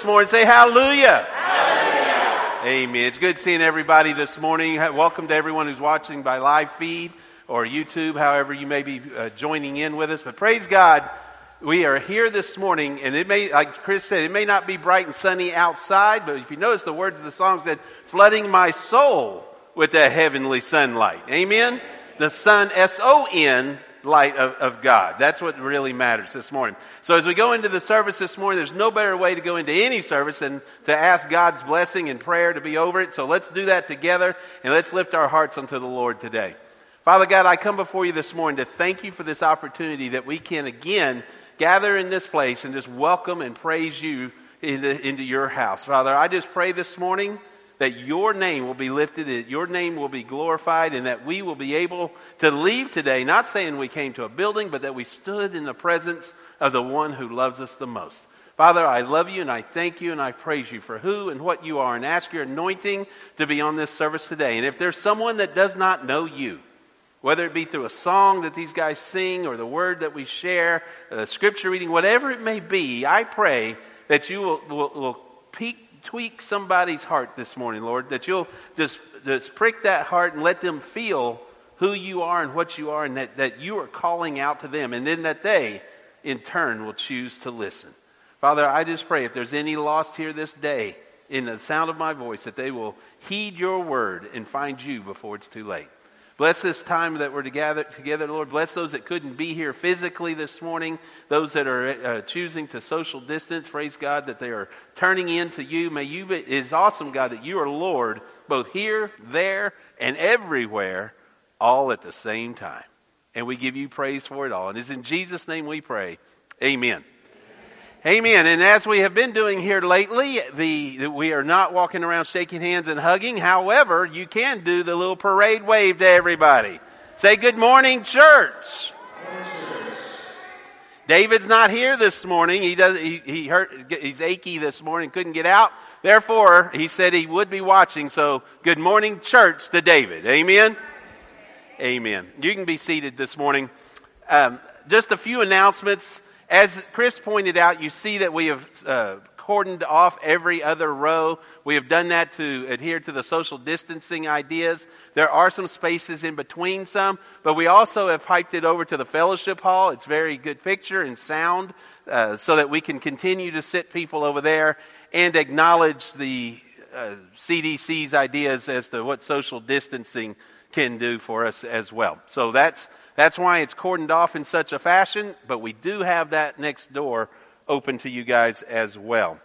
this morning, say hallelujah. Amen. It's good seeing everybody this morning. Welcome to everyone who's watching by live feed or YouTube, however you may be uh, joining in with us. But praise God, we are here this morning, and it may, like Chris said, it may not be bright and sunny outside, but if you notice the words of the song said, flooding my soul with the heavenly sunlight. Amen? The sun, S-O-N, light of, of God. That's what really matters this morning. So as we go into the service this morning, there's no better way to go into any service than to ask God's blessing and prayer to be over it. So let's do that together and let's lift our hearts unto the Lord today. Father God, I come before you this morning to thank you for this opportunity that we can again gather in this place and just welcome and praise you into, into your house. Father, I just pray this morning that your name will be lifted, that your name will be glorified, and that we will be able to leave today, not saying we came to a building, but that we stood in the presence of the one who loves us the most. Father, I love you and I thank you and I praise you for who and what you are and ask your anointing to be on this service today. And if there's someone that does not know you, whether it be through a song that these guys sing or the word that we share, the scripture reading, whatever it may be, I pray that you will, will, will tweak somebody's heart this morning, Lord, that you'll just, just prick that heart and let them feel who you are and what you are, and that, that you are calling out to them, and then that they, in turn, will choose to listen. Father, I just pray if there's any lost here this day in the sound of my voice, that they will heed your word and find you before it's too late. Bless this time that we're together, together, Lord. Bless those that couldn't be here physically this morning, those that are uh, choosing to social distance. Praise God that they are turning in to you. May you, be, it is awesome, God, that you are Lord both here, there, and everywhere, all at the same time. And we give you praise for it all. And it's in Jesus' name we pray. Amen. Amen. And as we have been doing here lately, the, we are not walking around shaking hands and hugging. However, you can do the little parade wave to everybody. Say good morning, church. David's not here this morning. He does. He, he hurt. He's achy this morning. Couldn't get out. Therefore, he said he would be watching. So, good morning, church, to David. Amen. Amen. You can be seated this morning. Um, just a few announcements. As Chris pointed out, you see that we have uh, cordoned off every other row. We have done that to adhere to the social distancing ideas. There are some spaces in between some, but we also have piped it over to the fellowship hall. It's very good picture and sound, uh, so that we can continue to sit people over there and acknowledge the uh, CDC's ideas as to what social distancing can do for us as well. So that's that's why it's cordoned off in such a fashion, but we do have that next door open to you guys as well.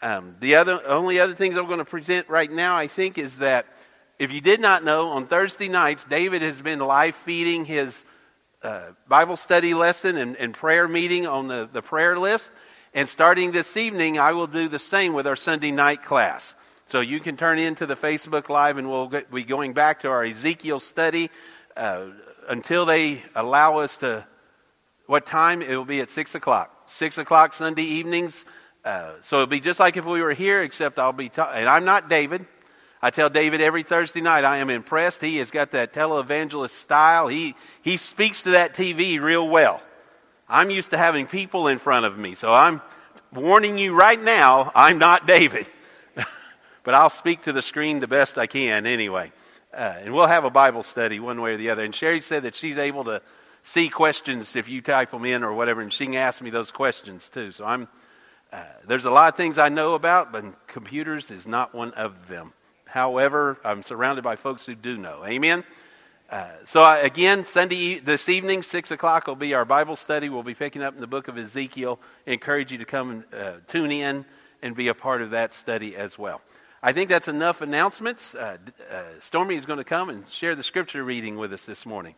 Um, the other, only other things I'm going to present right now, I think, is that if you did not know, on Thursday nights, David has been live feeding his uh, Bible study lesson and, and, prayer meeting on the, the prayer list. And starting this evening, I will do the same with our Sunday night class. So you can turn into the Facebook Live and we'll be going back to our Ezekiel study. Uh, until they allow us to, what time? It will be at 6 o'clock. 6 o'clock Sunday evenings. Uh, so it'll be just like if we were here, except I'll be, ta- and I'm not David. I tell David every Thursday night, I am impressed. He has got that televangelist style. He, he speaks to that TV real well. I'm used to having people in front of me, so I'm warning you right now, I'm not David. but I'll speak to the screen the best I can anyway. Uh, and we'll have a Bible study one way or the other. And Sherry said that she's able to see questions if you type them in or whatever, and she can ask me those questions too. So I'm uh, there's a lot of things I know about, but computers is not one of them. However, I'm surrounded by folks who do know. Amen. Uh, so I, again, Sunday this evening, six o'clock will be our Bible study. We'll be picking up in the book of Ezekiel. I encourage you to come and uh, tune in and be a part of that study as well. I think that's enough announcements. Uh, uh, Stormy is going to come and share the scripture reading with us this morning.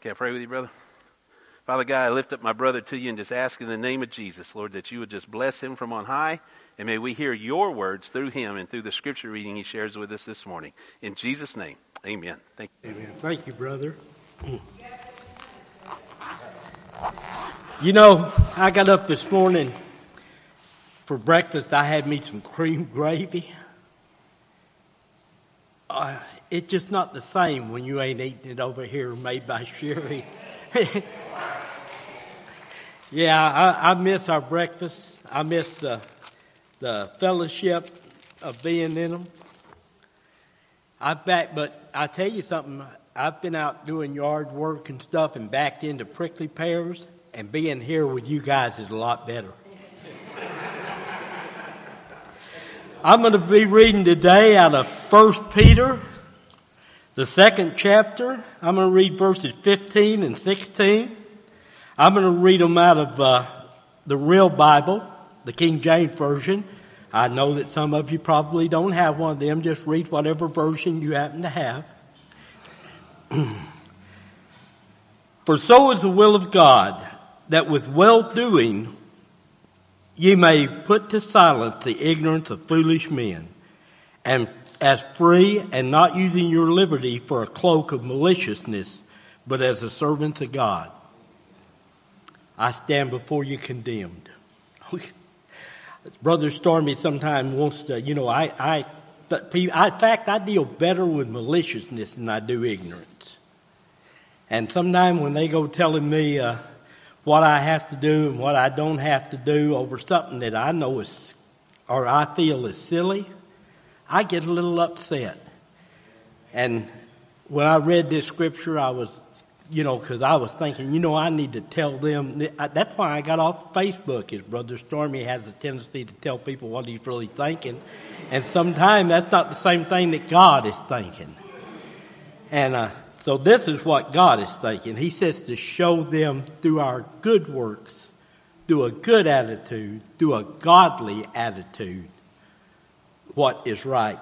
Can I pray with you, brother? Father God, I lift up my brother to you and just ask in the name of Jesus, Lord, that you would just bless him from on high. And may we hear your words through him and through the scripture reading he shares with us this morning. In Jesus' name, amen. Thank you. Amen. Thank you, brother. You know, I got up this morning for breakfast. I had me some cream gravy. Uh, it's just not the same when you ain't eating it over here made by Sherry. yeah, I, I, miss our breakfast. I miss uh, the fellowship of being in them. I've back, but I tell you something. I've been out doing yard work and stuff and backed into prickly pears, and being here with you guys is a lot better. I'm going to be reading today out of 1 Peter, the second chapter. I'm going to read verses 15 and 16. I'm going to read them out of uh, the real Bible, the King James Version. I know that some of you probably don't have one of them. Just read whatever version you happen to have. For so is the will of God, that with well doing ye may put to silence the ignorance of foolish men, and as free and not using your liberty for a cloak of maliciousness, but as a servant of God. I stand before you condemned. Brother Stormy sometimes wants to, you know, I, I, in fact, I deal better with maliciousness than I do ignorance. And sometimes when they go telling me uh, what I have to do and what I don't have to do over something that I know is, or I feel is silly, I get a little upset. And when I read this scripture, I was, you know, because I was thinking, you know, I need to tell them. That's why I got off Facebook. Is Brother Stormy has a tendency to tell people what he's really thinking, and sometimes that's not the same thing that God is thinking. And uh, so this is what God is thinking. He says to show them through our good works through a good attitude, through a godly attitude, what is right,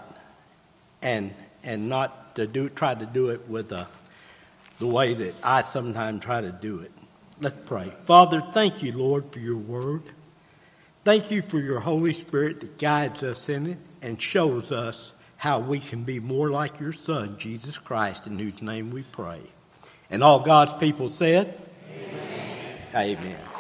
and and not to do try to do it with a, the way that I sometimes try to do it. Let's pray. Father, thank you, Lord, for your word. Thank you for your Holy Spirit that guides us in it and shows us how we can be more like your Son, Jesus Christ, in whose name we pray. And all God's people said, Amen. Amen.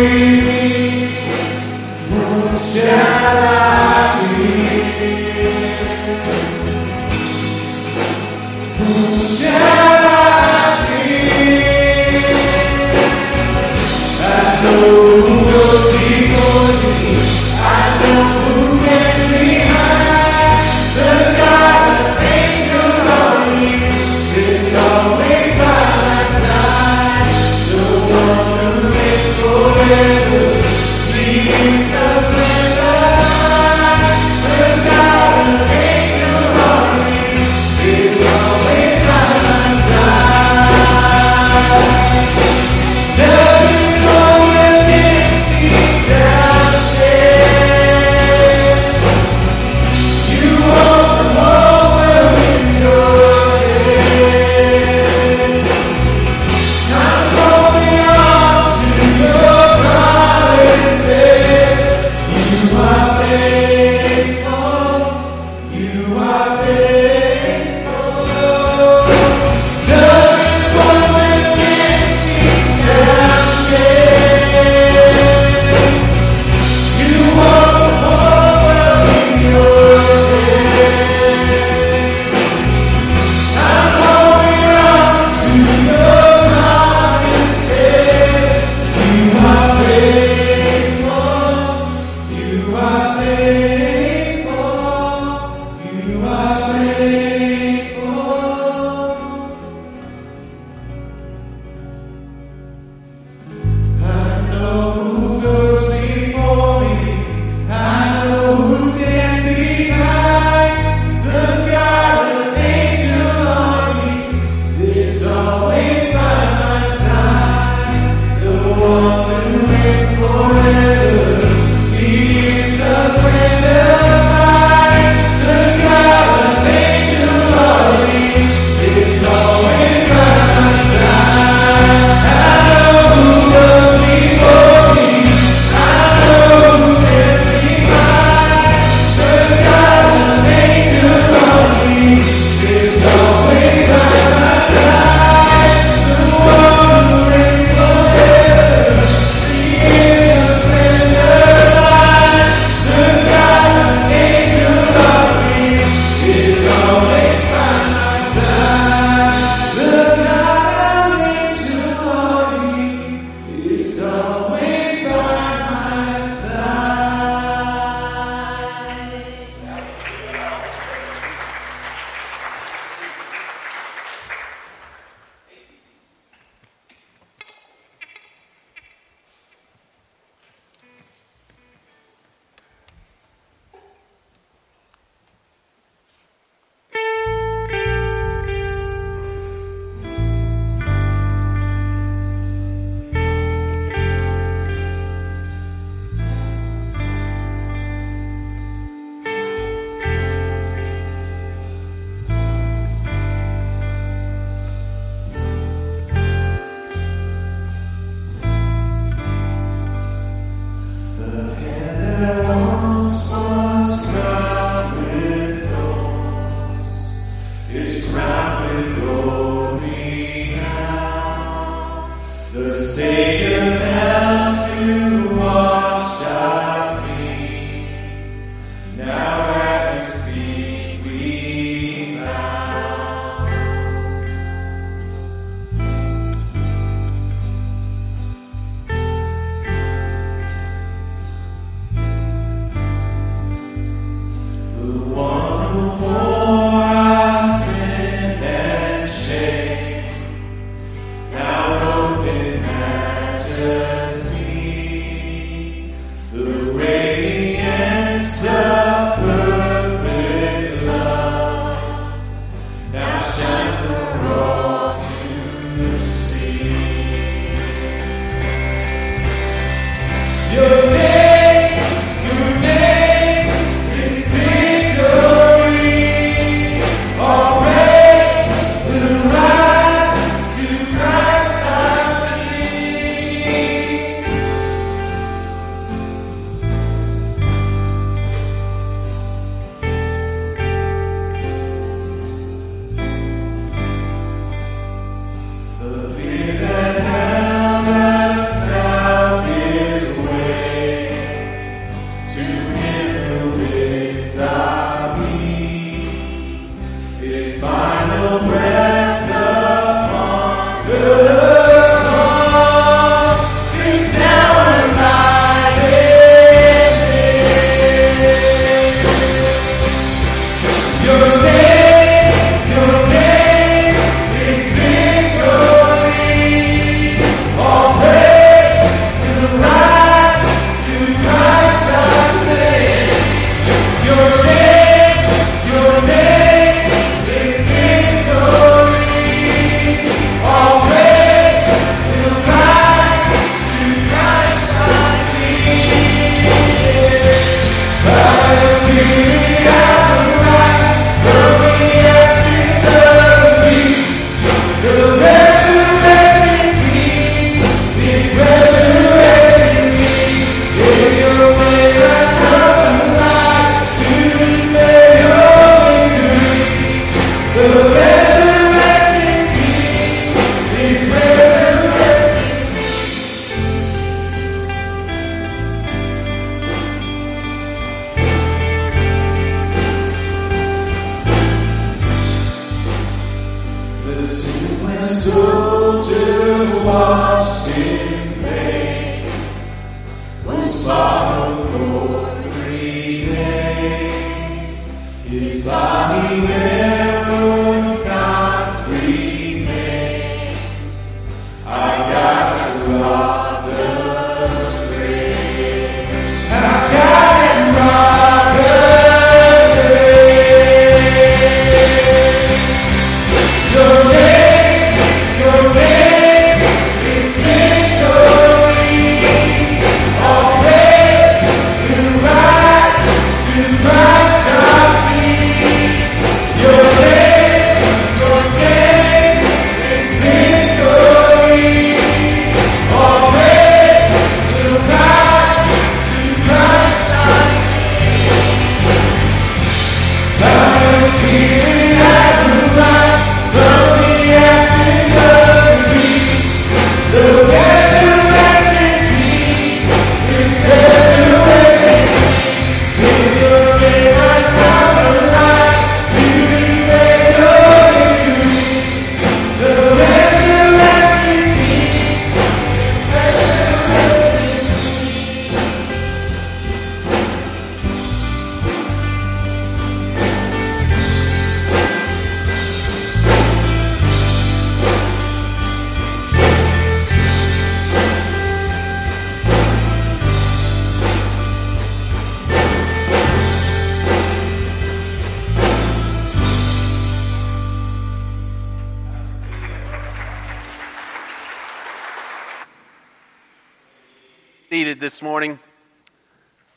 glory.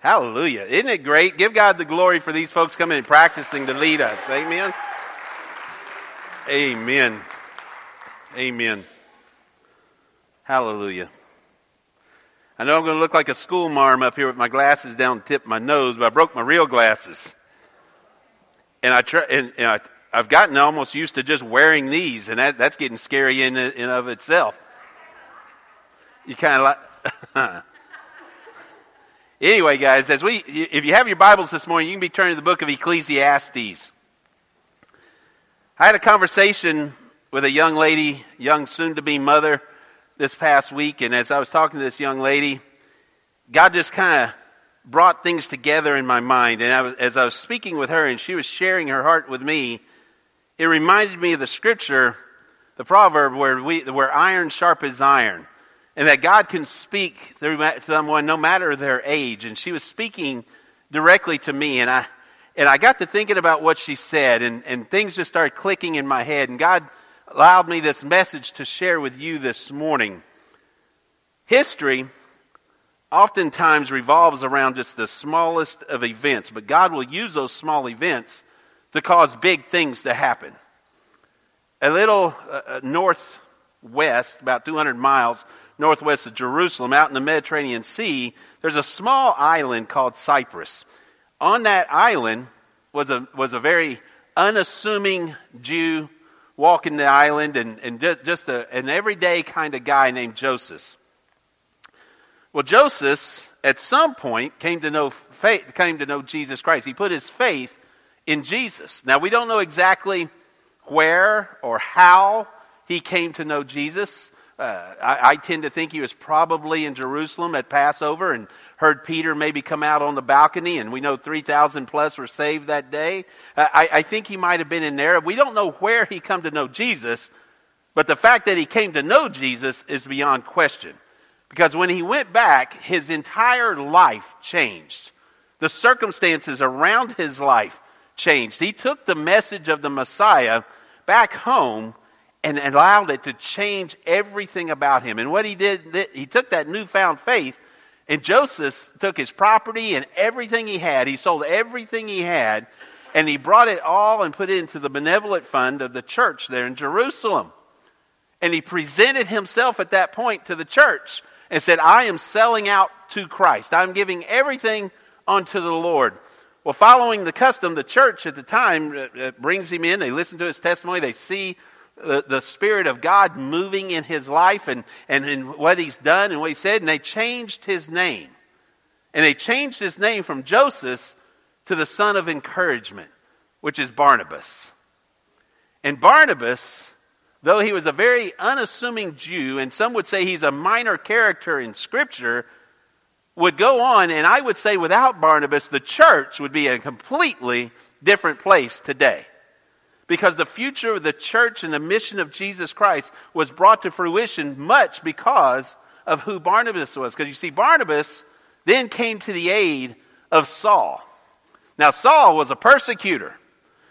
Hallelujah. Isn't it great? Give God the glory for these folks coming and practicing to lead us. Amen. Amen. Amen. Hallelujah. I know I'm going to look like a school marm up here with my glasses down the tip of my nose, but I broke my real glasses. And I try, and, and I, I've gotten almost used to just wearing these, and that, that's getting scary in, in of itself. You kind of like, Anyway, guys, as we, if you have your Bibles this morning, you can be turning to the book of Ecclesiastes. I had a conversation with a young lady, young soon to be mother, this past week, and as I was talking to this young lady, God just kind of brought things together in my mind. And I was, as I was speaking with her and she was sharing her heart with me, it reminded me of the scripture, the proverb where we, where iron sharpens iron and that God can speak through someone no matter their age. And she was speaking directly to me, and I and I got to thinking about what she said, and, and things just started clicking in my head. And God allowed me this message to share with you this morning. History oftentimes revolves around just the smallest of events, but God will use those small events to cause big things to happen. A little uh, uh northwest, about 200 miles northwest of Jerusalem, out in the Mediterranean Sea, there's a small island called Cyprus. On that island was a, was a very unassuming Jew walking the island and, and just a, an everyday kind of guy named Joseph. Well, Joseph, at some point, came to know faith, came to know Jesus Christ. He put his faith in Jesus. Now, we don't know exactly where or how he came to know Jesus. Uh, I, I, tend to think he was probably in Jerusalem at Passover and heard Peter maybe come out on the balcony, and we know 3,000 plus were saved that day. Uh, I, I think he might have been in there. We don't know where he come to know Jesus, but the fact that he came to know Jesus is beyond question. Because when he went back, his entire life changed. The circumstances around his life changed. He took the message of the Messiah back home and allowed it to change everything about him. And what he did, he took that newfound faith, and Joseph took his property and everything he had. He sold everything he had, and he brought it all and put it into the benevolent fund of the church there in Jerusalem. And he presented himself at that point to the church and said, I am selling out to Christ. I'm giving everything unto the Lord. Well, following the custom, the church at the time uh, uh, brings him in. They listen to his testimony. They see the, the Spirit of God moving in his life and, and in what he's done and what he said, and they changed his name. And they changed his name from Joseph to the son of encouragement, which is Barnabas. And Barnabas though he was a very unassuming Jew, and some would say he's a minor character in Scripture, would go on, and I would say without Barnabas, the church would be a completely different place today. Because the future of the church and the mission of Jesus Christ was brought to fruition much because of who Barnabas was. Because you see, Barnabas then came to the aid of Saul. Now, Saul was a persecutor.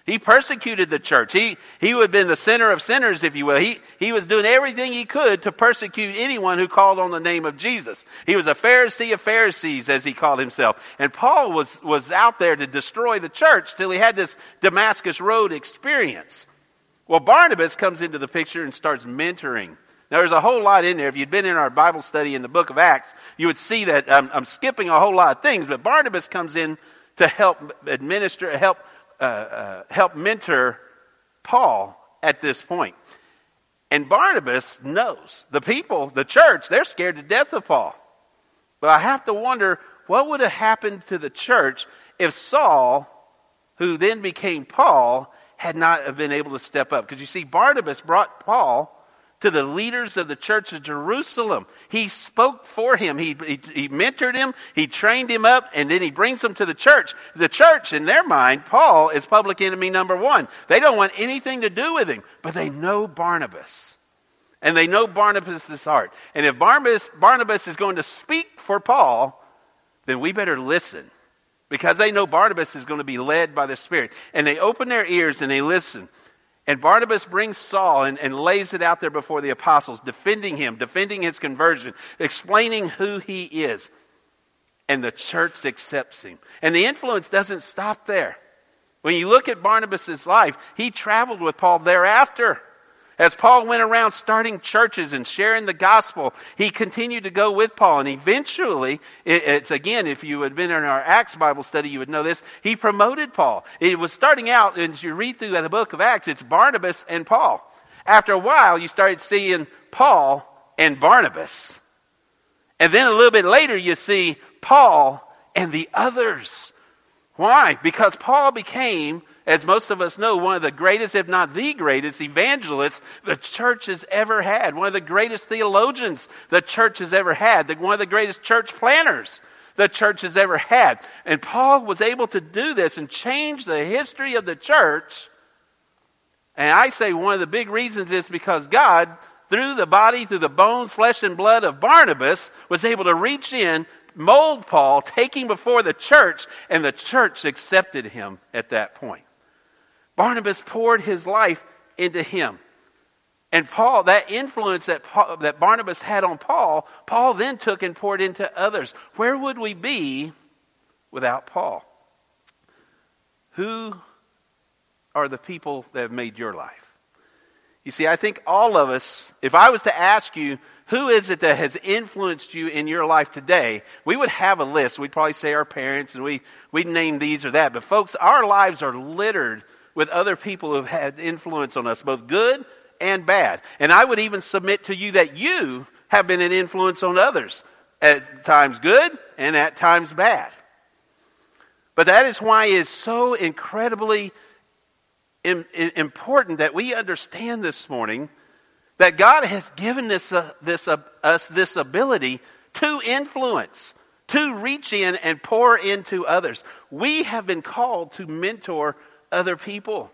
He persecuted the church. He, he would have been the center of sinners, if you will. He, he was doing everything he could to persecute anyone who called on the name of Jesus. He was a Pharisee of Pharisees, as he called himself. And Paul was, was out there to destroy the church till he had this Damascus Road experience. Well, Barnabas comes into the picture and starts mentoring. Now, there's a whole lot in there. If you'd been in our Bible study in the book of Acts, you would see that I'm, I'm skipping a whole lot of things, but Barnabas comes in to help administer, help uh, uh, help mentor Paul at this point. And Barnabas knows the people, the church, they're scared to death of Paul. But I have to wonder what would have happened to the church if Saul, who then became Paul, had not been able to step up. Because you see, Barnabas brought Paul to the leaders of the church of Jerusalem. He spoke for him. He, he, he, mentored him. He trained him up, and then he brings him to the church. The church, in their mind, Paul is public enemy number one. They don't want anything to do with him, but they know Barnabas. And they know Barnabas' heart. And if Barnabas, Barnabas is going to speak for Paul, then we better listen. Because they know Barnabas is going to be led by the Spirit. And they open their ears and they listen. And Barnabas brings Saul and, and, lays it out there before the apostles, defending him, defending his conversion, explaining who he is. And the church accepts him. And the influence doesn't stop there. When you look at Barnabas' life, he traveled with Paul thereafter. As Paul went around starting churches and sharing the gospel, he continued to go with Paul. And eventually, it's again, if you had been in our Acts Bible study, you would know this. He promoted Paul. It was starting out, as you read through the book of Acts, it's Barnabas and Paul. After a while, you started seeing Paul and Barnabas. And then a little bit later, you see Paul and the others. Why? Because Paul became as most of us know, one of the greatest, if not the greatest, evangelists the church has ever had. One of the greatest theologians the church has ever had. One of the greatest church planners the church has ever had. And Paul was able to do this and change the history of the church. And I say one of the big reasons is because God, through the body, through the bones, flesh, and blood of Barnabas, was able to reach in mold Paul, take him before the church, and the church accepted him at that point. Barnabas poured his life into him. And Paul, that influence that, Paul, that Barnabas had on Paul, Paul then took and poured into others. Where would we be without Paul? Who are the people that have made your life? You see, I think all of us, if I was to ask you, who is it that has influenced you in your life today? We would have a list. We'd probably say our parents and we, we'd name these or that. But folks, our lives are littered with other people who have had influence on us, both good and bad. And I would even submit to you that you have been an influence on others, at times good and at times bad. But that is why it's so incredibly important that we understand this morning that God has given this, uh, this, uh, us this ability to influence, to reach in and pour into others. We have been called to mentor other people.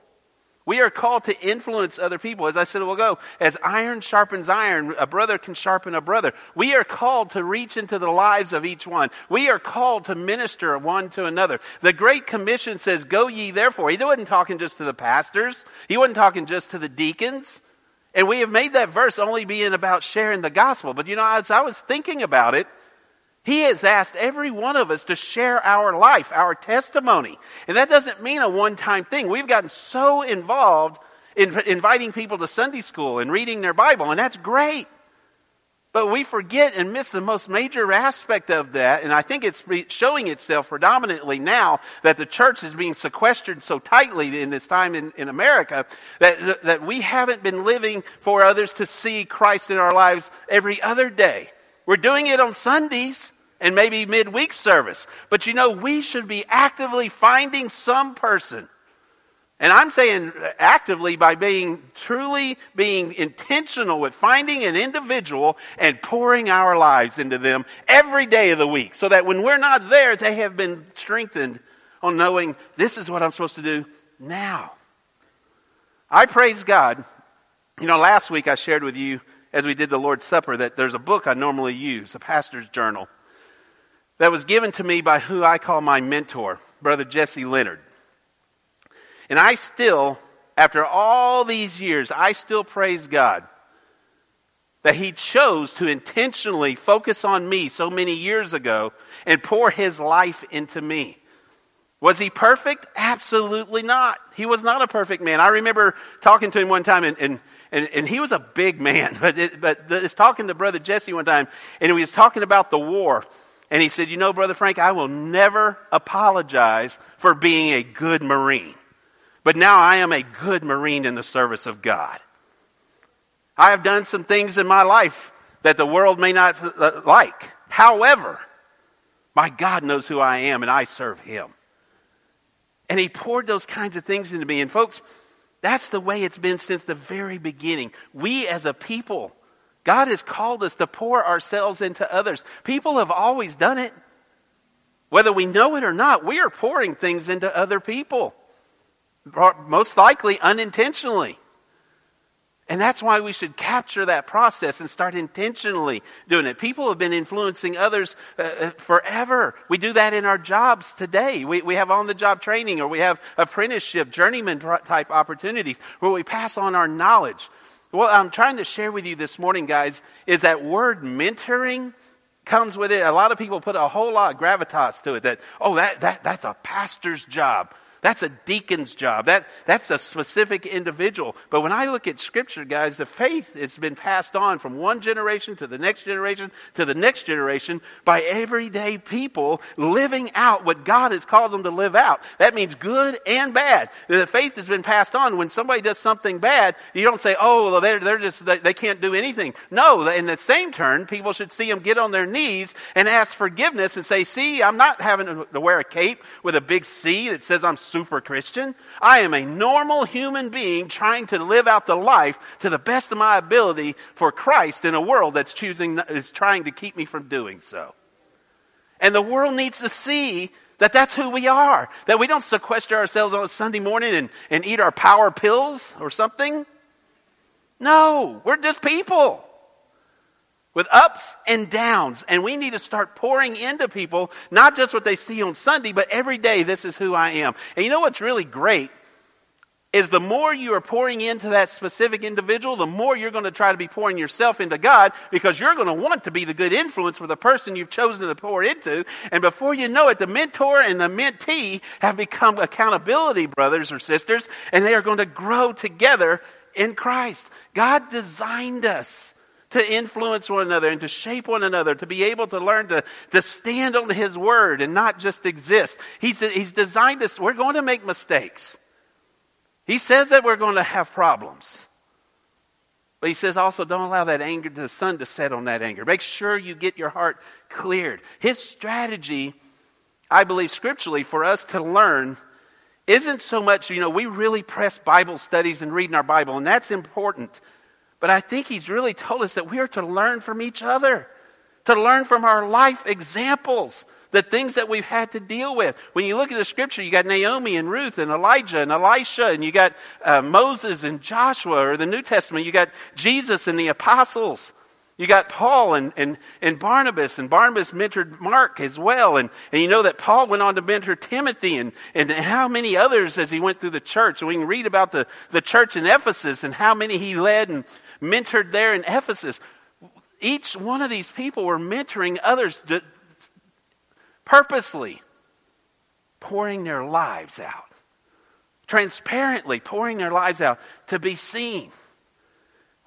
We are called to influence other people. As I said while ago, as iron sharpens iron, a brother can sharpen a brother. We are called to reach into the lives of each one. We are called to minister one to another. The Great Commission says, Go ye therefore. He wasn't talking just to the pastors, he wasn't talking just to the deacons. And we have made that verse only being about sharing the gospel. But you know, as I was thinking about it, he has asked every one of us to share our life, our testimony. And that doesn't mean a one time thing. We've gotten so involved in inviting people to Sunday school and reading their Bible, and that's great. But we forget and miss the most major aspect of that, and I think it's showing itself predominantly now that the church is being sequestered so tightly in this time in, in America that, that we haven't been living for others to see Christ in our lives every other day. We're doing it on Sundays, and maybe midweek service. But you know, we should be actively finding some person And I'm saying actively by being truly being intentional with finding an individual and pouring our lives into them every day of the week so that when we're not there, they have been strengthened on knowing this is what I'm supposed to do now. I praise God. You know, last week I shared with you as we did the Lord's Supper that there's a book I normally use, a pastor's journal, that was given to me by who I call my mentor, Brother Jesse Leonard. And I still, after all these years, I still praise God that He chose to intentionally focus on me so many years ago and pour His life into me. Was he perfect? Absolutely not. He was not a perfect man. I remember talking to him one time, and, and, and, and he was a big man, but, it, but it's talking to Brother Jesse one time, and he was talking about the war. And he said, You know, Brother Frank, I will never apologize for being a good Marine. But now I am a good Marine in the service of God. I have done some things in my life that the world may not uh, like. However, my God knows who I am and I serve Him. And He poured those kinds of things into me. And folks, that's the way it's been since the very beginning. We as a people, God has called us to pour ourselves into others. People have always done it. Whether we know it or not, we are pouring things into other people most likely unintentionally. And that's why we should capture that process and start intentionally doing it. People have been influencing others uh, uh forever. We do that in our jobs today. We, we have on the job training or we have apprenticeship, journeyman type opportunities where we pass on our knowledge. What I'm trying to share with you this morning, guys, is that word mentoring comes with it. A lot of people put a whole lot of gravitas to it that, oh, that, that, that's a pastor's job. That's a deacon's job. That, that's a specific individual. But when I look at scripture, guys, the faith has been passed on from one generation to the next generation to the next generation by everyday people living out what God has called them to live out. That means good and bad. The faith has been passed on. When somebody does something bad, you don't say, oh, well, they're, they're just, they, they can't do anything. No, in the same turn, people should see them get on their knees and ask forgiveness and say, see, I'm not having to wear a cape with a big C that says I'm super Christian. I am a normal human being trying to live out the life to the best of my ability for Christ in a world that's choosing, is trying to keep me from doing so. And the world needs to see that that's who we are. That we don't sequester ourselves on a Sunday morning and, and eat our power pills or something. No, we're just people with ups and downs. And we need to start pouring into people, not just what they see on Sunday, but every day, this is who I am. And you know what's really great? Is the more you are pouring into that specific individual, the more you're going to try to be pouring yourself into God because you're going to want to be the good influence for the person you've chosen to pour into. And before you know it, the mentor and the mentee have become accountability brothers or sisters, and they are going to grow together in Christ. God designed us to influence one another and to shape one another, to be able to learn to, to stand on His Word and not just exist. He's, he's designed us, we're going to make mistakes. He says that we're going to have problems. But he says also, don't allow that anger, to the sun to set on that anger. Make sure you get your heart cleared. His strategy, I believe scripturally, for us to learn isn't so much, you know, we really press Bible studies and reading our Bible, and that's important. But I think he's really told us that we are to learn from each other, to learn from our life examples, the things that we've had to deal with. When you look at the scripture, you got Naomi and Ruth and Elijah and Elisha, and you got uh, Moses and Joshua, or the New Testament, you got Jesus and the apostles. You got Paul and, and, and Barnabas, and Barnabas mentored Mark as well. And, and you know that Paul went on to mentor Timothy and, and how many others as he went through the church. And we can read about the, the church in Ephesus and how many he led and mentored there in Ephesus. Each one of these people were mentoring others purposely, pouring their lives out, transparently pouring their lives out to be seen.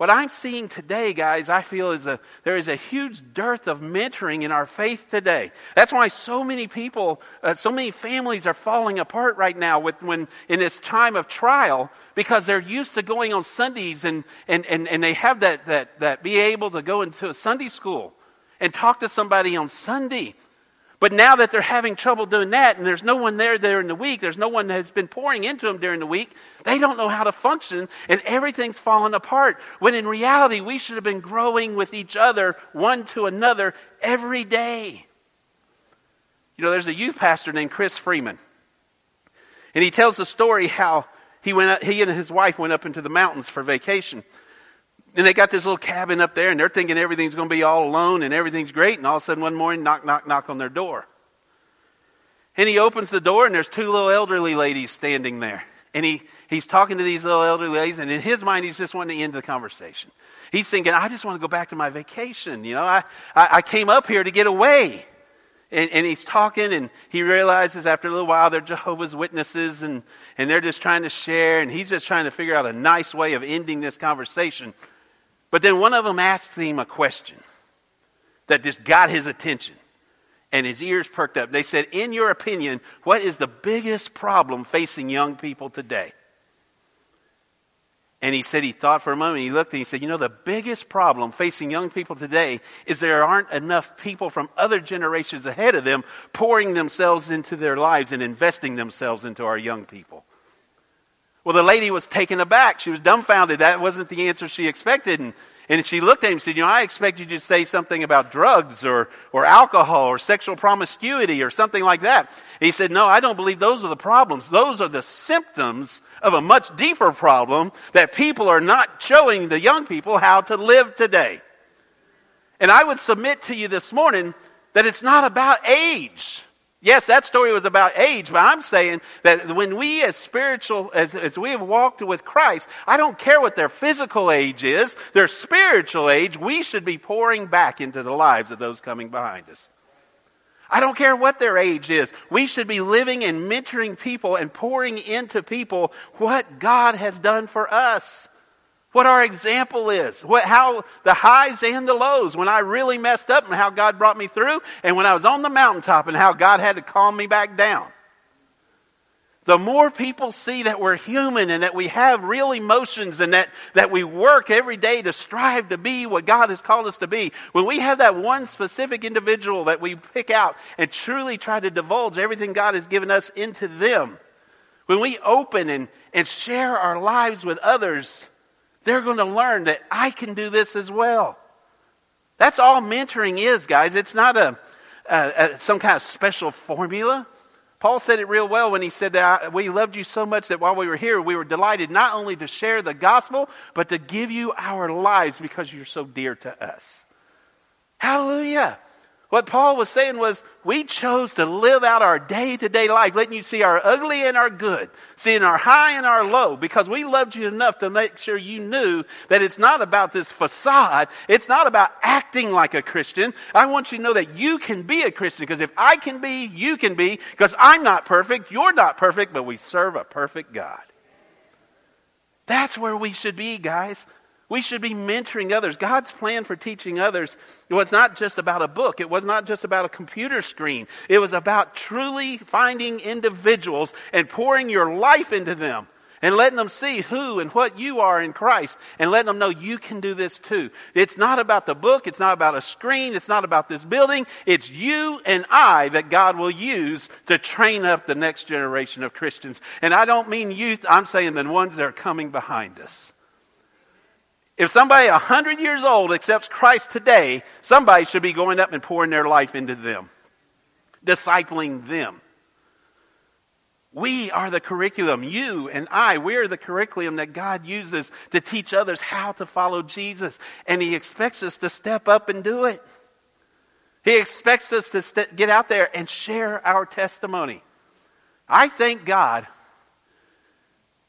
What I'm seeing today, guys, I feel is a, there is a huge dearth of mentoring in our faith today. That's why so many people, uh, so many families are falling apart right now with, when, in this time of trial because they're used to going on Sundays and, and, and, and they have that, that, that be able to go into a Sunday school and talk to somebody on Sunday. But now that they're having trouble doing that and there's no one there during the week, there's no one that's been pouring into them during the week, they don't know how to function and everything's fallen apart. When in reality, we should have been growing with each other, one to another, every day. You know, there's a youth pastor named Chris Freeman. And he tells the story how he went up, he and his wife went up into the mountains for vacation. And they got this little cabin up there and they're thinking everything's going to be all alone and everything's great. And all of a sudden one morning, knock, knock, knock on their door. And he opens the door and there's two little elderly ladies standing there. And he, he's talking to these little elderly ladies and in his mind he's just wanting to end the conversation. He's thinking, I just want to go back to my vacation. You know, I, I, I came up here to get away. And, and, he's talking and he realizes after a little while they're Jehovah's Witnesses and, and they're just trying to share and he's just trying to figure out a nice way of ending this conversation. But then one of them asked him a question that just got his attention. And his ears perked up. They said, In your opinion, what is the biggest problem facing young people today? And he said he thought for a moment. He looked and he said, You know, the biggest problem facing young people today is there aren't enough people from other generations ahead of them pouring themselves into their lives and investing themselves into our young people. Well, the lady was taken aback. She was dumbfounded. That wasn't the answer she expected. And, and she looked at him and said, You know, I expected you to say something about drugs or, or alcohol or sexual promiscuity or something like that. He said, No, I don't believe those are the problems. Those are the symptoms of a much deeper problem that people are not showing the young people how to live today. And I would submit to you this morning that it's not about age. Yes, that story was about age, but I'm saying that when we as spiritual, as, as we have walked with Christ, I don't care what their physical age is, their spiritual age, we should be pouring back into the lives of those coming behind us. I don't care what their age is. We should be living and mentoring people and pouring into people what God has done for us what our example is, what, how the highs and the lows, when I really messed up and how God brought me through, and when I was on the mountaintop and how God had to calm me back down. The more people see that we're human and that we have real emotions and that, that we work every day to strive to be what God has called us to be, when we have that one specific individual that we pick out and truly try to divulge everything God has given us into them, when we open and, and share our lives with others, they're going to learn that I can do this as well. That's all mentoring is, guys. It's not a, a, a some kind of special formula. Paul said it real well when he said that we loved you so much that while we were here, we were delighted not only to share the gospel, but to give you our lives because you're so dear to us. Hallelujah. What Paul was saying was, we chose to live out our day to day life, letting you see our ugly and our good, seeing our high and our low, because we loved you enough to make sure you knew that it's not about this facade. It's not about acting like a Christian. I want you to know that you can be a Christian, because if I can be, you can be, because I'm not perfect, you're not perfect, but we serve a perfect God. That's where we should be, guys. We should be mentoring others. God's plan for teaching others was not just about a book. It was not just about a computer screen. It was about truly finding individuals and pouring your life into them and letting them see who and what you are in Christ and letting them know you can do this too. It's not about the book. It's not about a screen. It's not about this building. It's you and I that God will use to train up the next generation of Christians. And I don't mean youth. I'm saying the ones that are coming behind us. If somebody 100 years old accepts Christ today, somebody should be going up and pouring their life into them, discipling them. We are the curriculum. You and I, we're the curriculum that God uses to teach others how to follow Jesus. And He expects us to step up and do it. He expects us to st- get out there and share our testimony. I thank God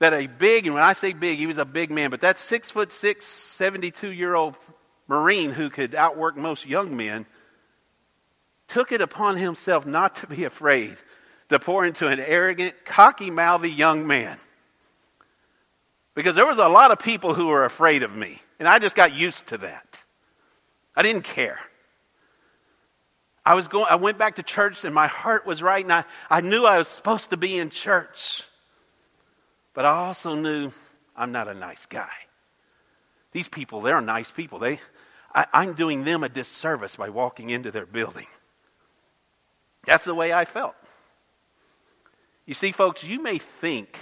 that a big, and when I say big, he was a big man, but that six foot six, 72 year old Marine who could outwork most young men took it upon himself not to be afraid to pour into an arrogant, cocky mouthy young man. Because there was a lot of people who were afraid of me, and I just got used to that. I didn't care. I was going, I went back to church and my heart was right and I, I knew I was supposed to be in church. But I also knew I'm not a nice guy. These people, they're nice people. They, I, I'm doing them a disservice by walking into their building. That's the way I felt. You see, folks, you may think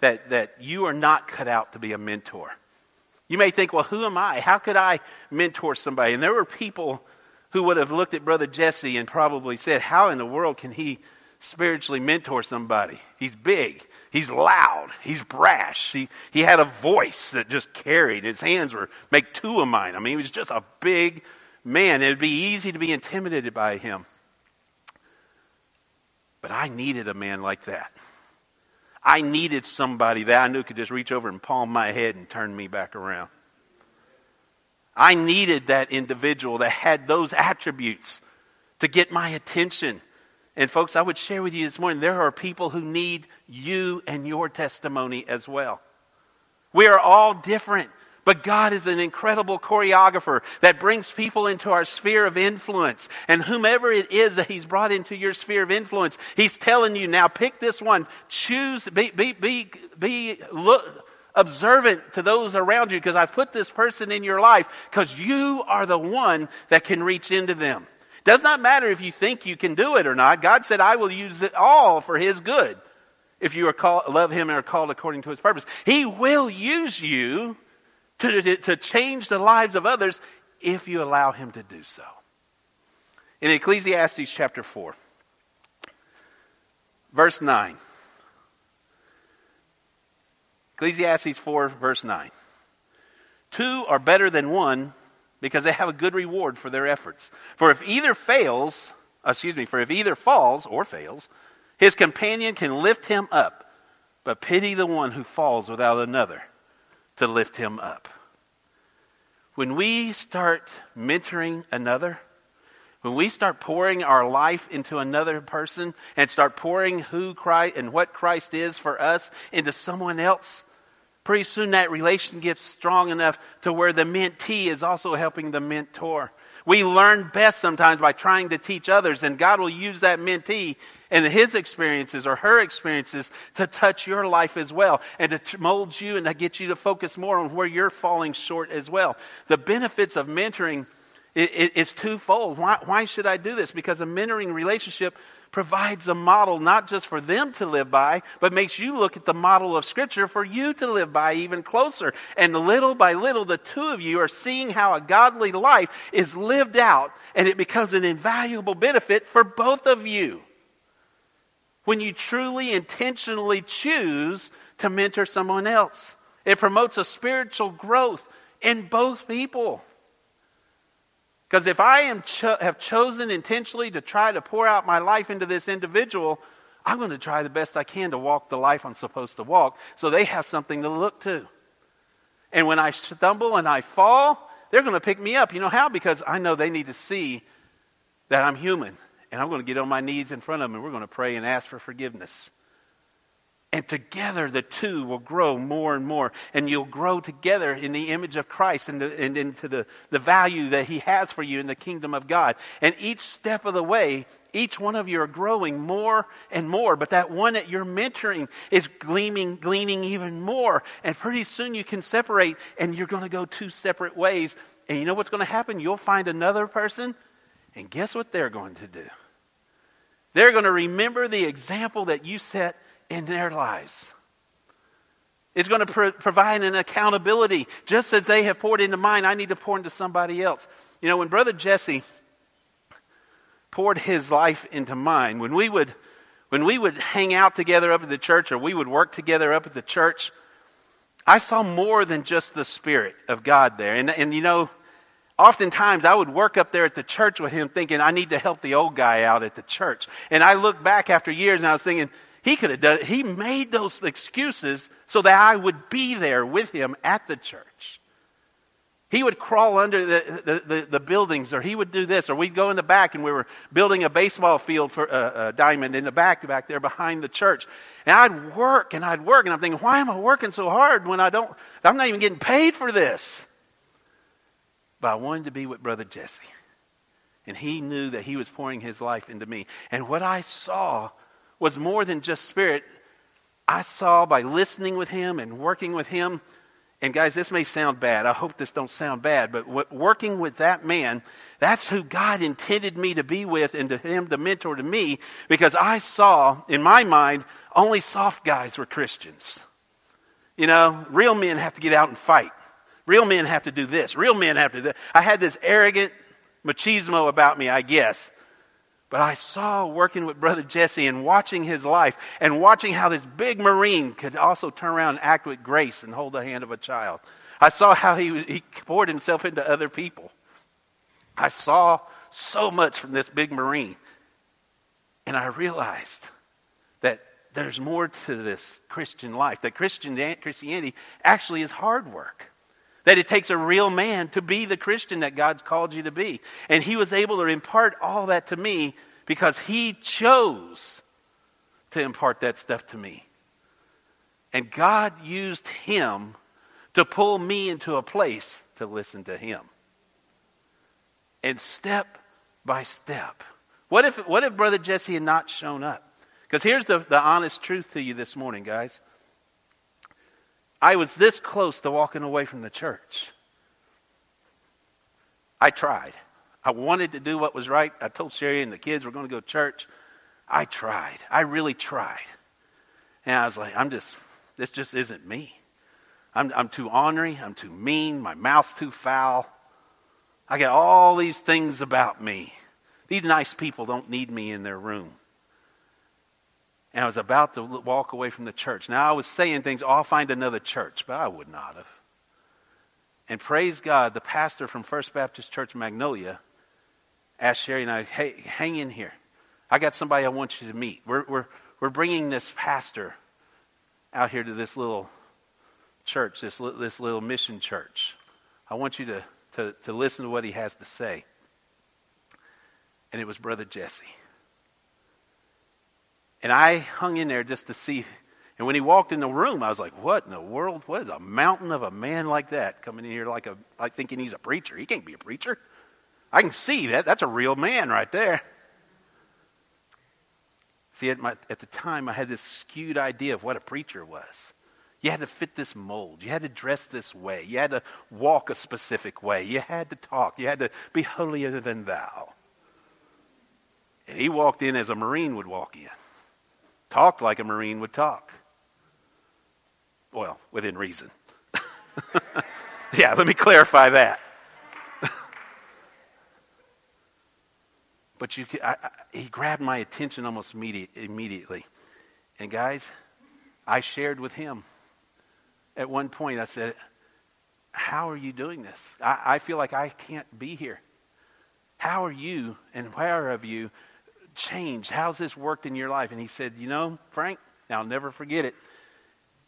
that, that you are not cut out to be a mentor. You may think, well, who am I? How could I mentor somebody? And there were people who would have looked at Brother Jesse and probably said, How in the world can he spiritually mentor somebody? He's big, he's loud, he's brash, he, he had a voice that just carried. His hands were make two of mine. I mean, he was just a big man. It would be easy to be intimidated by him. But I needed a man like that. I needed somebody that I knew could just reach over and palm my head and turn me back around. I needed that individual that had those attributes to get my attention. And folks, I would share with you this morning there are people who need you and your testimony as well. We are all different. But God is an incredible choreographer that brings people into our sphere of influence. And whomever it is that He's brought into your sphere of influence, He's telling you now pick this one. Choose, be, be, be, be look, observant to those around you because I've put this person in your life because you are the one that can reach into them. Does not matter if you think you can do it or not. God said, I will use it all for His good. If you are love Him and are called according to His purpose, He will use you to, to change the lives of others if you allow him to do so. In Ecclesiastes chapter 4, verse 9. Ecclesiastes 4, verse 9. Two are better than one because they have a good reward for their efforts. For if either fails, excuse me, for if either falls or fails, his companion can lift him up, but pity the one who falls without another to lift him up. When we start mentoring another, when we start pouring our life into another person and start pouring who Christ and what Christ is for us into someone else, pretty soon that relation gets strong enough to where the mentee is also helping the mentor. We learn best sometimes by trying to teach others, and God will use that mentee and his experiences or her experiences to touch your life as well and to mold you and to get you to focus more on where you're falling short as well. The benefits of mentoring is twofold. Why, why should I do this? Because a mentoring relationship provides a model not just for them to live by, but makes you look at the model of Scripture for you to live by even closer. And little by little, the two of you are seeing how a godly life is lived out, and it becomes an invaluable benefit for both of you when you truly intentionally choose to mentor someone else. It promotes a spiritual growth in both people. Because if I am cho- have chosen intentionally to try to pour out my life into this individual, I'm going to try the best I can to walk the life I'm supposed to walk so they have something to look to. And when I stumble and I fall, they're going to pick me up. You know how? Because I know they need to see that I'm human and I'm going to get on my knees in front of them and we're going to pray and ask for forgiveness. And together the two will grow more and more. And you'll grow together in the image of Christ and, the, and into the, the value that He has for you in the kingdom of God. And each step of the way, each one of you are growing more and more. But that one that you're mentoring is gleaming, gleaning even more. And pretty soon you can separate and you're going to go two separate ways. And you know what's going to happen? You'll find another person. And guess what they're going to do? They're going to remember the example that you set in their lives. It's going to pro- provide an accountability. Just as they have poured into mine, I need to pour into somebody else. You know, when Brother Jesse poured his life into mine, when we would, when we would hang out together up at the church or we would work together up at the church, I saw more than just the Spirit of God there. And, and you know, oftentimes I would work up there at the church with him thinking, I need to help the old guy out at the church. And I look back after years and I was thinking, he could have done it. He made those excuses so that I would be there with him at the church. He would crawl under the, the, the, the buildings, or he would do this, or we'd go in the back and we were building a baseball field for uh, uh, Diamond in the back, back there behind the church. And I'd work and I'd work, and I'm thinking, why am I working so hard when I don't, I'm not even getting paid for this? But I wanted to be with Brother Jesse. And he knew that he was pouring his life into me. And what I saw was more than just spirit. I saw by listening with him and working with him, and guys, this may sound bad. I hope this don't sound bad, but working with that man, that's who God intended me to be with and to him the mentor to me because I saw, in my mind, only soft guys were Christians. You know, real men have to get out and fight. Real men have to do this. Real men have to do that. I had this arrogant machismo about me, I guess. But I saw working with Brother Jesse and watching his life and watching how this big Marine could also turn around and act with grace and hold the hand of a child. I saw how he, he poured himself into other people. I saw so much from this big Marine. And I realized that there's more to this Christian life, that Christian, Christianity actually is hard work. That it takes a real man to be the Christian that God's called you to be. And he was able to impart all that to me because he chose to impart that stuff to me. And God used him to pull me into a place to listen to him. And step by step. What if, what if Brother Jesse had not shown up? Because here's the, the honest truth to you this morning, guys. I was this close to walking away from the church. I tried. I wanted to do what was right. I told Sherry and the kids we're going to go to church. I tried. I really tried. And I was like, I'm just, this just isn't me. I'm, I'm too ornery. I'm too mean. My mouth's too foul. I got all these things about me. These nice people don't need me in their room and I was about to walk away from the church. Now, I was saying things, oh, I'll find another church, but I would not have. And praise God, the pastor from First Baptist Church Magnolia asked Sherry and I, hey, hang in here. I got somebody I want you to meet. We're, we're, we're bringing this pastor out here to this little church, this, this little mission church. I want you to, to, to listen to what he has to say. And it was Brother Jesse. And I hung in there just to see. And when he walked in the room, I was like, what in the world? What is a mountain of a man like that coming in here like a, like thinking he's a preacher? He can't be a preacher. I can see that. That's a real man right there. See, at, my, at the time, I had this skewed idea of what a preacher was. You had to fit this mold. You had to dress this way. You had to walk a specific way. You had to talk. You had to be holier than thou. And he walked in as a Marine would walk in talked like a Marine would talk. Well, within reason. yeah, let me clarify that. but you, I, I, he grabbed my attention almost immediate, immediately. And guys, I shared with him. At one point, I said, How are you doing this? I, I feel like I can't be here. How are you and where have you changed? How's this worked in your life? And he said, You know, Frank, I'll never forget it.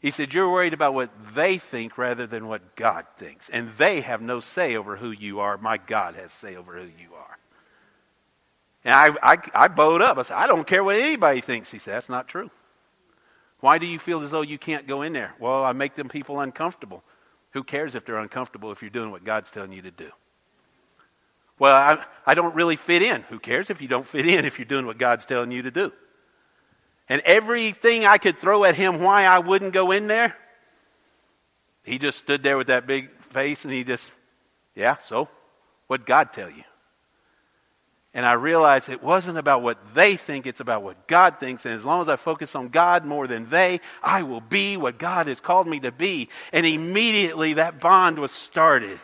He said, You're worried about what they think rather than what God thinks. And they have no say over who you are. My God has say over who you are. And I, I, I bowed up. I said, I don't care what anybody thinks. He said, That's not true. Why do you feel as though you can't go in there? Well, I make them people uncomfortable. Who cares if they're uncomfortable if you're doing what God's telling you to do? Well, I, I don't really fit in. Who cares if you don't fit in if you're doing what God's telling you to do? And everything I could throw at him why I wouldn't go in there, he just stood there with that big face and he just, yeah, so what'd God tell you? And I realized it wasn't about what they think, it's about what God thinks. And as long as I focus on God more than they, I will be what God has called me to be. And immediately that bond was started.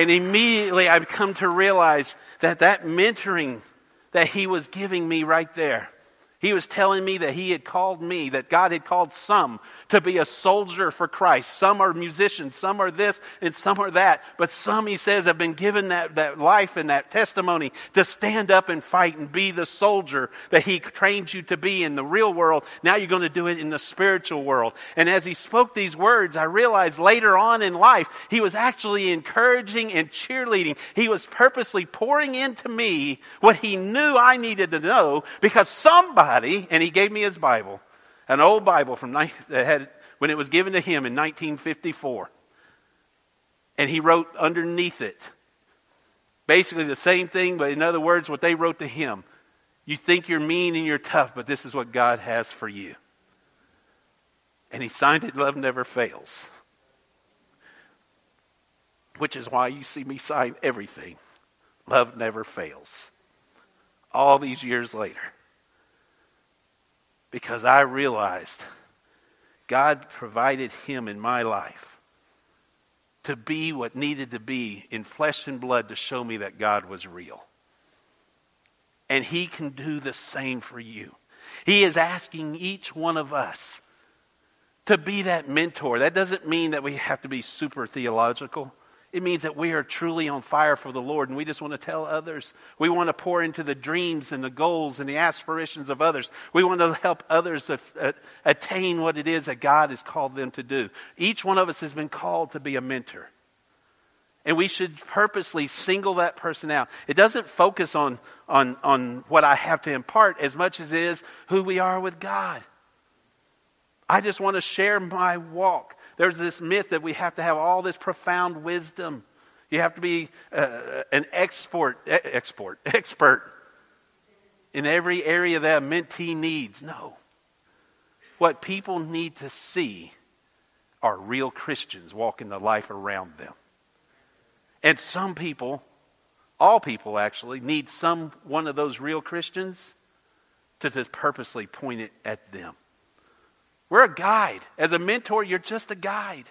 And immediately I've come to realize that that mentoring that he was giving me right there he was telling me that he had called me, that God had called some to be a soldier for Christ. Some are musicians, some are this, and some are that. But some, he says, have been given that, that life and that testimony to stand up and fight and be the soldier that he trained you to be in the real world. Now you're going to do it in the spiritual world. And as he spoke these words, I realized later on in life, he was actually encouraging and cheerleading. He was purposely pouring into me what he knew I needed to know because somebody and he gave me his Bible, an old Bible from that had when it was given to him in 1954. And he wrote underneath it basically the same thing, but in other words, what they wrote to him. You think you're mean and you're tough, but this is what God has for you. And he signed it, Love Never Fails. Which is why you see me sign everything. Love never fails. All these years later. Because I realized God provided him in my life to be what needed to be in flesh and blood to show me that God was real. And he can do the same for you. He is asking each one of us to be that mentor. That doesn't mean that we have to be super theological. It means that we are truly on fire for the Lord and we just want to tell others. We want to pour into the dreams and the goals and the aspirations of others. We want to help others attain what it is that God has called them to do. Each one of us has been called to be a mentor. And we should purposely single that person out. It doesn't focus on, on, on what I have to impart as much as it is who we are with God. I just want to share my walk. There's this myth that we have to have all this profound wisdom. You have to be uh, an export, export, expert in every area that a mentee needs. No. What people need to see are real Christians walking the life around them. And some people, all people actually, need some one of those real Christians to just purposely point it at them. We're a guide. As a mentor, you're just a guide.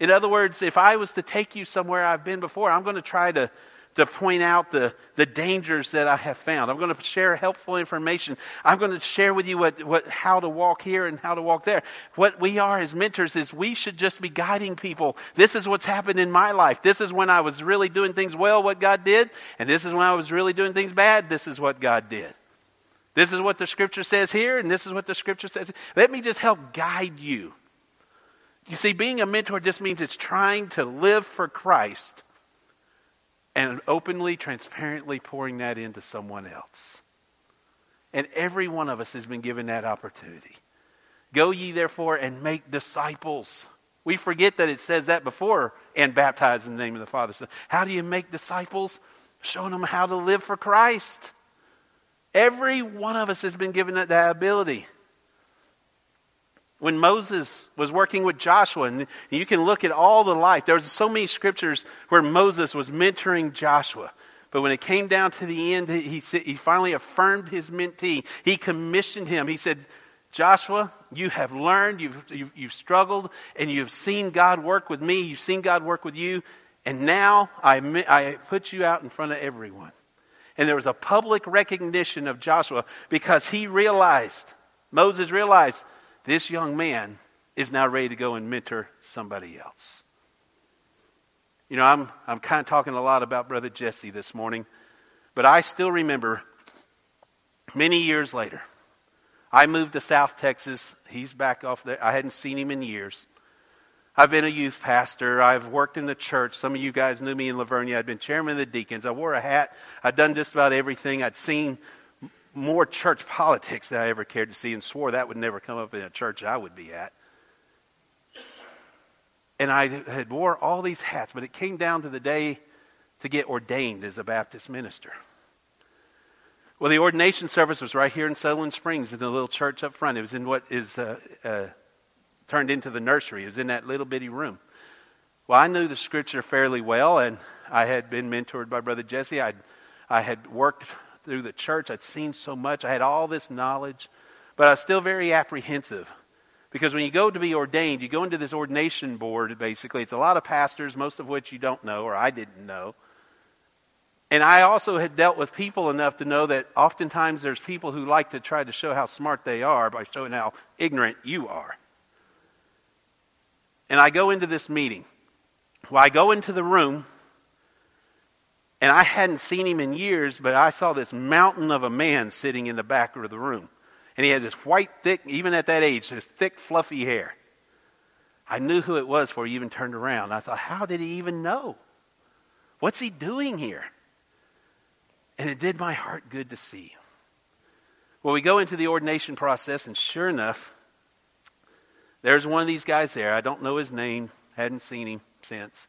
In other words, if I was to take you somewhere I've been before, I'm going to try to, to point out the, the dangers that I have found. I'm going to share helpful information. I'm going to share with you what, what, how to walk here and how to walk there. What we are as mentors is we should just be guiding people. This is what's happened in my life. This is when I was really doing things well, what God did. And this is when I was really doing things bad. This is what God did. This is what the scripture says here, and this is what the scripture says. Let me just help guide you. You see, being a mentor just means it's trying to live for Christ and openly, transparently pouring that into someone else. And every one of us has been given that opportunity. Go ye therefore and make disciples. We forget that it says that before and baptize in the name of the Father. So how do you make disciples? Showing them how to live for Christ. Every one of us has been given that, ability. When Moses was working with Joshua, and you can look at all the life, there's so many scriptures where Moses was mentoring Joshua. But when it came down to the end, he, he finally affirmed his mentee. He commissioned him. He said, Joshua, you have learned, you've, you've, you've, struggled, and you've seen God work with me, you've seen God work with you, and now I, I put you out in front of everyone. And there was a public recognition of Joshua because he realized, Moses realized, this young man is now ready to go and mentor somebody else. You know, I'm, I'm kind of talking a lot about Brother Jesse this morning, but I still remember many years later, I moved to South Texas. He's back off there. I hadn't seen him in years. I've been a youth pastor. I've worked in the church. Some of you guys knew me in La Vernia. I'd been chairman of the deacons. I wore a hat. I'd done just about everything. I'd seen more church politics than I ever cared to see and swore that would never come up in a church I would be at. And I had wore all these hats, but it came down to the day to get ordained as a Baptist minister. Well, the ordination service was right here in Sutherland Springs in the little church up front. It was in what is uh, uh, turned into the nursery. It was in that little bitty room. Well, I knew the scripture fairly well, and I had been mentored by Brother Jesse. I'd, I had worked through the church. I'd seen so much. I had all this knowledge, but I was still very apprehensive. Because when you go to be ordained, you go into this ordination board, basically. It's a lot of pastors, most of which you don't know, or I didn't know. And I also had dealt with people enough to know that oftentimes there's people who like to try to show how smart they are by showing how ignorant you are and I go into this meeting. Well, I go into the room, and I hadn't seen him in years, but I saw this mountain of a man sitting in the back of the room. And he had this white, thick, even at that age, this thick, fluffy hair. I knew who it was before he even turned around. I thought, how did he even know? What's he doing here? And it did my heart good to see him. Well, we go into the ordination process, and sure enough, there's one of these guys there. I don't know his name, hadn't seen him since.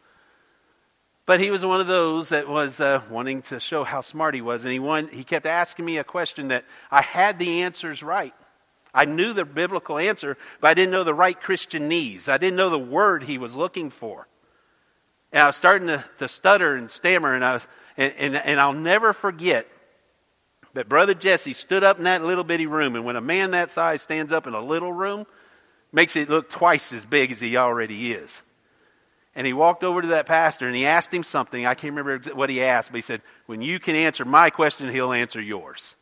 But he was one of those that was uh, wanting to show how smart he was. And he, won, he kept asking me a question that I had the answers right. I knew the biblical answer, but I didn't know the right Christianese. I didn't know the word he was looking for. And I was starting to, to stutter and stammer, and, I was, and, and, and I'll never forget that Brother Jesse stood up in that little bitty room, and when a man that size stands up in a little room, makes it look twice as big as he already is. And he walked over to that pastor and he asked him something. I can't remember what he asked, but he said, When you can answer my question, he'll answer yours.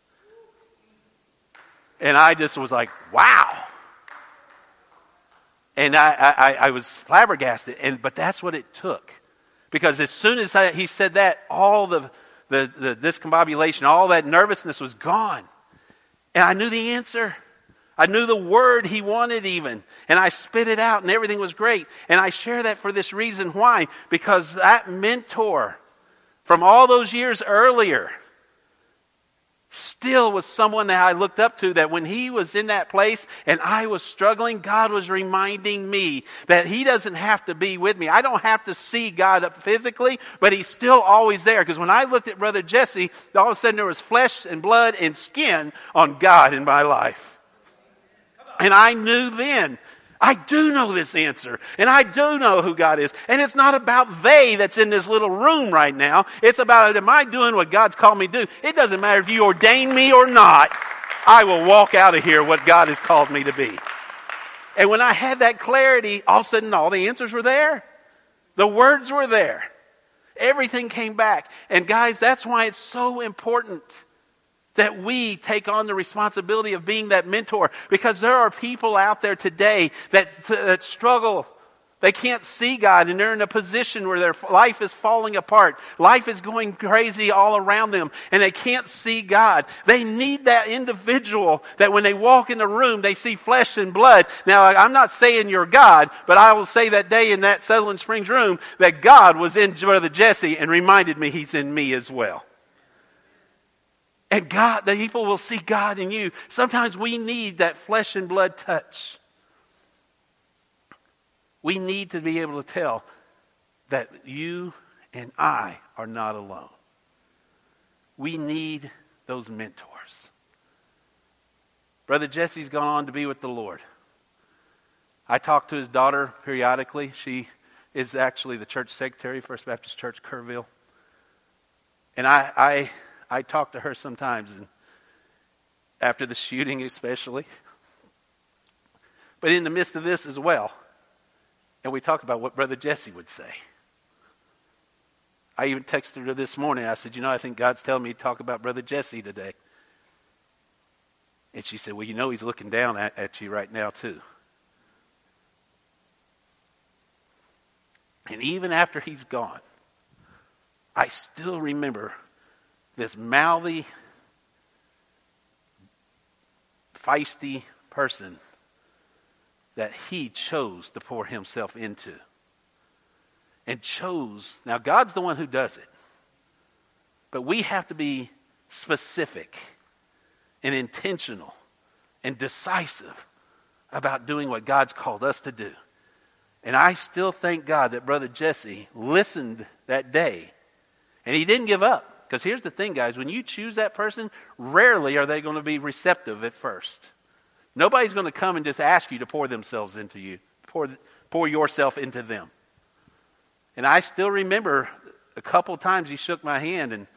And I just was like, wow. And I, I, I was flabbergasted. And, but that's what it took. Because as soon as I, he said that, all the, the, the discombobulation, all that nervousness was gone. And I knew the answer. I knew the word he wanted even. And I spit it out and everything was great. And I share that for this reason. Why? Because that mentor from all those years earlier, still was someone that I looked up to that when he was in that place and I was struggling, God was reminding me that he doesn't have to be with me. I don't have to see God physically, but he's still always there. Because when I looked at Brother Jesse, all of a sudden there was flesh and blood and skin on God in my life. And I knew then I do know this answer, and I do know who God is. And it's not about they that's in this little room right now. It's about, am I doing what God's called me to do? It doesn't matter if you ordain me or not. I will walk out of here what God has called me to be. And when I had that clarity, all of a sudden all the answers were there. The words were there. Everything came back. And guys, that's why it's so important that we take on the responsibility of being that mentor because there are people out there today that, that struggle. They can't see God and they're in a position where their life is falling apart. Life is going crazy all around them and they can't see God. They need that individual that when they walk in the room, they see flesh and blood. Now, I'm not saying you're God, but I will say that day in that Sutherland Springs room that God was in Brother Jesse and reminded me he's in me as well. And God, the people will see God in you. Sometimes we need that flesh and blood touch. We need to be able to tell that you and I are not alone. We need those mentors. Brother Jesse's gone on to be with the Lord. I talk to his daughter periodically. She is actually the church secretary, First Baptist Church, Kerrville. And I, I I talk to her sometimes, and after the shooting, especially. But in the midst of this as well, and we talk about what Brother Jesse would say. I even texted her this morning. I said, You know, I think God's telling me to talk about Brother Jesse today. And she said, Well, you know, he's looking down at, at you right now, too. And even after he's gone, I still remember this mouthy, feisty person that he chose to pour himself into. And chose, now God's the one who does it, but we have to be specific and intentional and decisive about doing what God's called us to do. And I still thank God that Brother Jesse listened that day and he didn't give up. Because here's the thing, guys when you choose that person, rarely are they going to be receptive at first. Nobody's going to come and just ask you to pour themselves into you, pour, pour yourself into them. And I still remember a couple times he shook my hand, and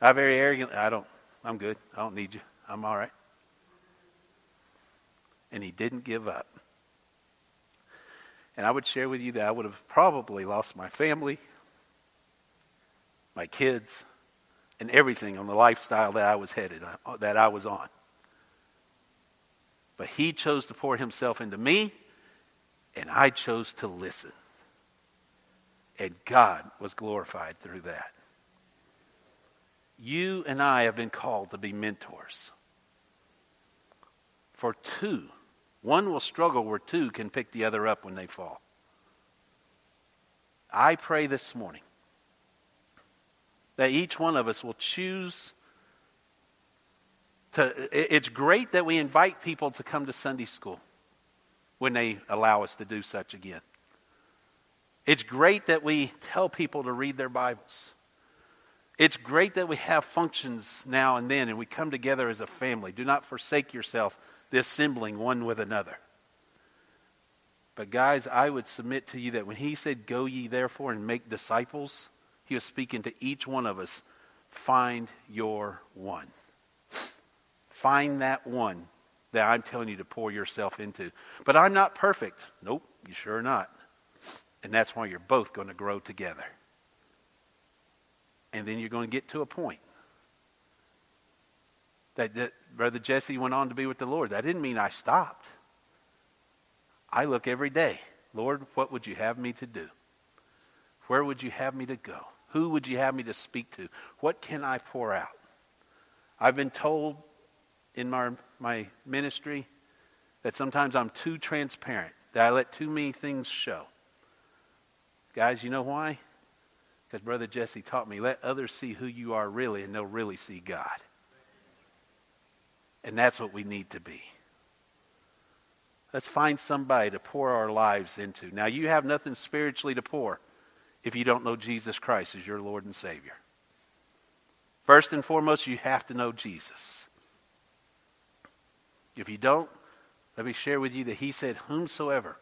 I very arrogant, I don't, I'm good. I don't need you. I'm all right. And he didn't give up. And I would share with you that I would have probably lost my family, my kids, and everything on the lifestyle that I was headed, uh, that I was on. But he chose to pour himself into me, and I chose to listen. And God was glorified through that. You and I have been called to be mentors. For two, one will struggle where two can pick the other up when they fall. I pray this morning that each one of us will choose to. It's great that we invite people to come to Sunday school when they allow us to do such again. It's great that we tell people to read their Bibles. It's great that we have functions now and then and we come together as a family. Do not forsake yourself the assembling one with another. But, guys, I would submit to you that when he said, Go ye therefore and make disciples, he was speaking to each one of us find your one. Find that one that I'm telling you to pour yourself into. But I'm not perfect. Nope, you sure are not. And that's why you're both going to grow together. And then you're going to get to a point that, that Brother Jesse went on to be with the Lord. That didn't mean I stopped. I look every day. Lord, what would you have me to do? Where would you have me to go? Who would you have me to speak to? What can I pour out? I've been told in my, my ministry that sometimes I'm too transparent, that I let too many things show. Guys, you know why? Because Brother Jesse taught me let others see who you are really, and they'll really see God. And that's what we need to be. Let's find somebody to pour our lives into. Now, you have nothing spiritually to pour if you don't know Jesus Christ as your Lord and Savior. First and foremost, you have to know Jesus. If you don't, let me share with you that He said, Whomsoever,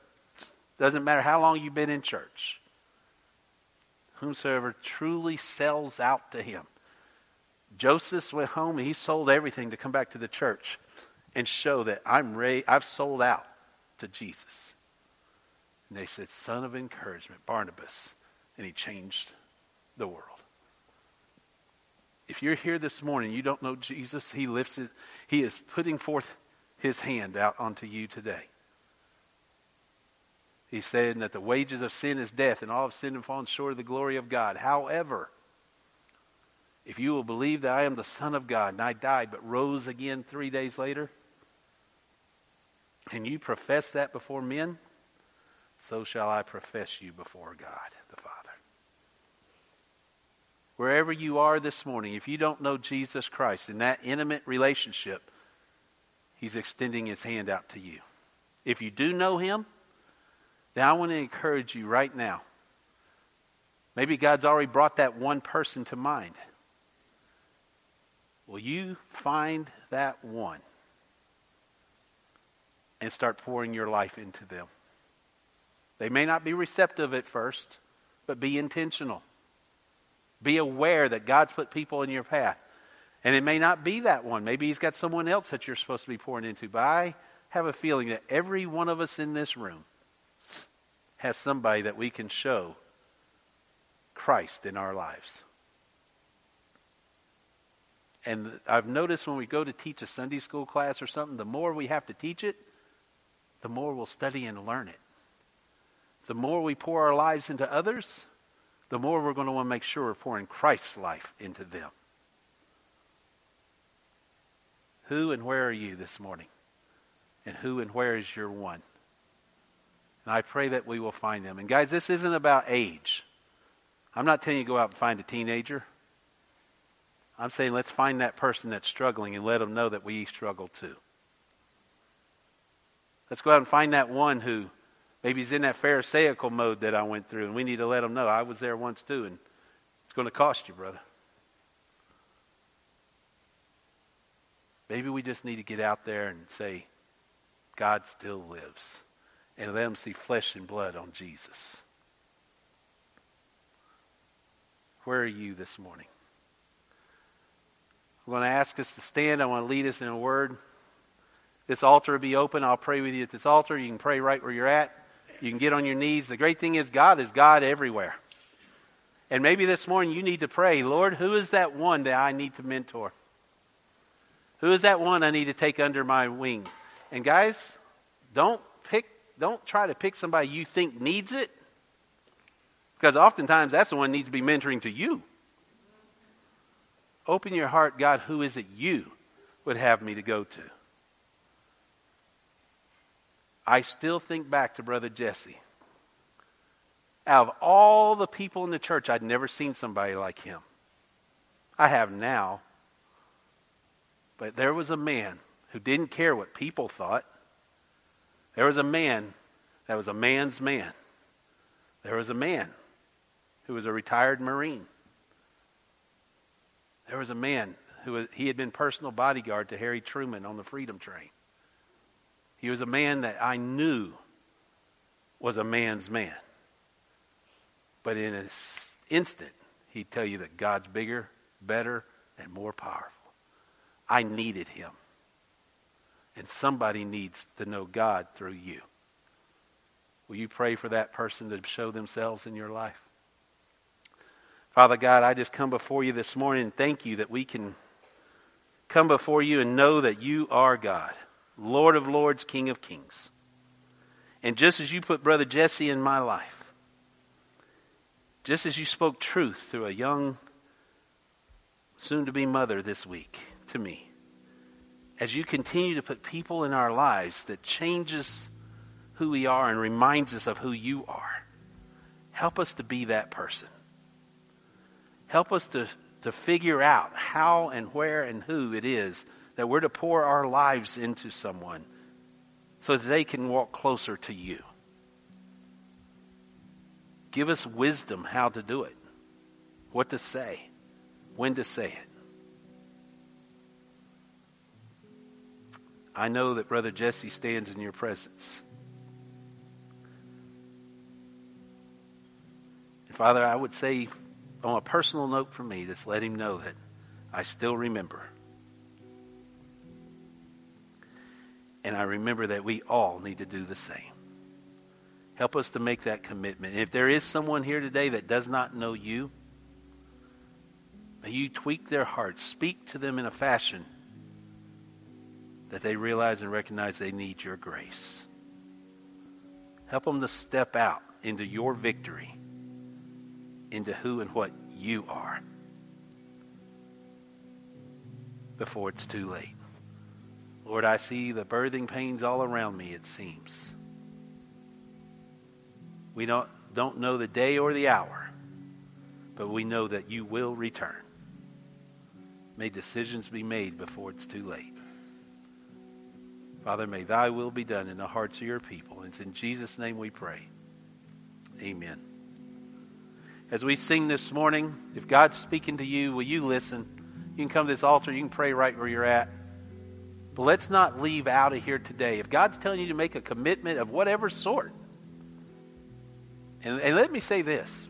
doesn't matter how long you've been in church, whomsoever truly sells out to Him. Joseph went home and he sold everything to come back to the church and show that I'm ready, I've sold out to Jesus. And they said, Son of encouragement, Barnabas. And he changed the world. If you're here this morning, you don't know Jesus, he lifts it, he is putting forth his hand out onto you today. He's saying that the wages of sin is death, and all of sin and fallen short of the glory of God. However, if you will believe that I am the Son of God and I died but rose again three days later, and you profess that before men, so shall I profess you before God the Father. Wherever you are this morning, if you don't know Jesus Christ in that intimate relationship, He's extending His hand out to you. If you do know Him, then I want to encourage you right now. Maybe God's already brought that one person to mind. Will you find that one and start pouring your life into them? They may not be receptive at first, but be intentional. Be aware that God's put people in your path. And it may not be that one. Maybe He's got someone else that you're supposed to be pouring into. But I have a feeling that every one of us in this room has somebody that we can show Christ in our lives. And I've noticed when we go to teach a Sunday school class or something, the more we have to teach it, the more we'll study and learn it. The more we pour our lives into others, the more we're going to want to make sure we're pouring Christ's life into them. Who and where are you this morning? And who and where is your one? And I pray that we will find them. And guys, this isn't about age. I'm not telling you to go out and find a teenager. I'm saying let's find that person that's struggling and let them know that we struggle too. Let's go out and find that one who maybe he's in that Pharisaical mode that I went through, and we need to let him know I was there once too, and it's going to cost you, brother. Maybe we just need to get out there and say, God still lives, and let them see flesh and blood on Jesus. Where are you this morning? I'm going to ask us to stand. I want to lead us in a word. This altar will be open. I'll pray with you at this altar. You can pray right where you're at. You can get on your knees. The great thing is, God is God everywhere. And maybe this morning you need to pray, Lord, who is that one that I need to mentor? Who is that one I need to take under my wing? And guys, don't pick, don't try to pick somebody you think needs it. Because oftentimes that's the one needs to be mentoring to you. Open your heart, God, who is it you would have me to go to? I still think back to Brother Jesse. Out of all the people in the church, I'd never seen somebody like him. I have now. But there was a man who didn't care what people thought. There was a man that was a man's man. There was a man who was a retired Marine. There was a man who he had been personal bodyguard to Harry Truman on the Freedom Train. He was a man that I knew was a man's man. But in an instant, he'd tell you that God's bigger, better, and more powerful. I needed him. And somebody needs to know God through you. Will you pray for that person to show themselves in your life? Father God, I just come before you this morning and thank you that we can come before you and know that you are God, Lord of lords, King of kings. And just as you put Brother Jesse in my life, just as you spoke truth through a young, soon to be mother this week to me, as you continue to put people in our lives that changes who we are and reminds us of who you are, help us to be that person. Help us to, to figure out how and where and who it is that we're to pour our lives into someone so that they can walk closer to you. Give us wisdom how to do it, what to say, when to say it. I know that Brother Jesse stands in your presence. Father, I would say on a personal note for me, just let him know that I still remember. And I remember that we all need to do the same. Help us to make that commitment. If there is someone here today that does not know you, may you tweak their hearts, speak to them in a fashion that they realize and recognize they need your grace. Help them to step out into your victory, into who and what you are before it's too late. Lord, I see the birthing pains all around me, it seems. We don't, don't know the day or the hour, but we know that you will return. May decisions be made before it's too late. Father, may thy will be done in the hearts of your people. It's in Jesus' name we pray. Amen. As we sing this morning, if God's speaking to you, will you listen? You can come to this altar, you can pray right where you're at. But let's not leave out of here today. If God's telling you to make a commitment of whatever sort, and, and let me say this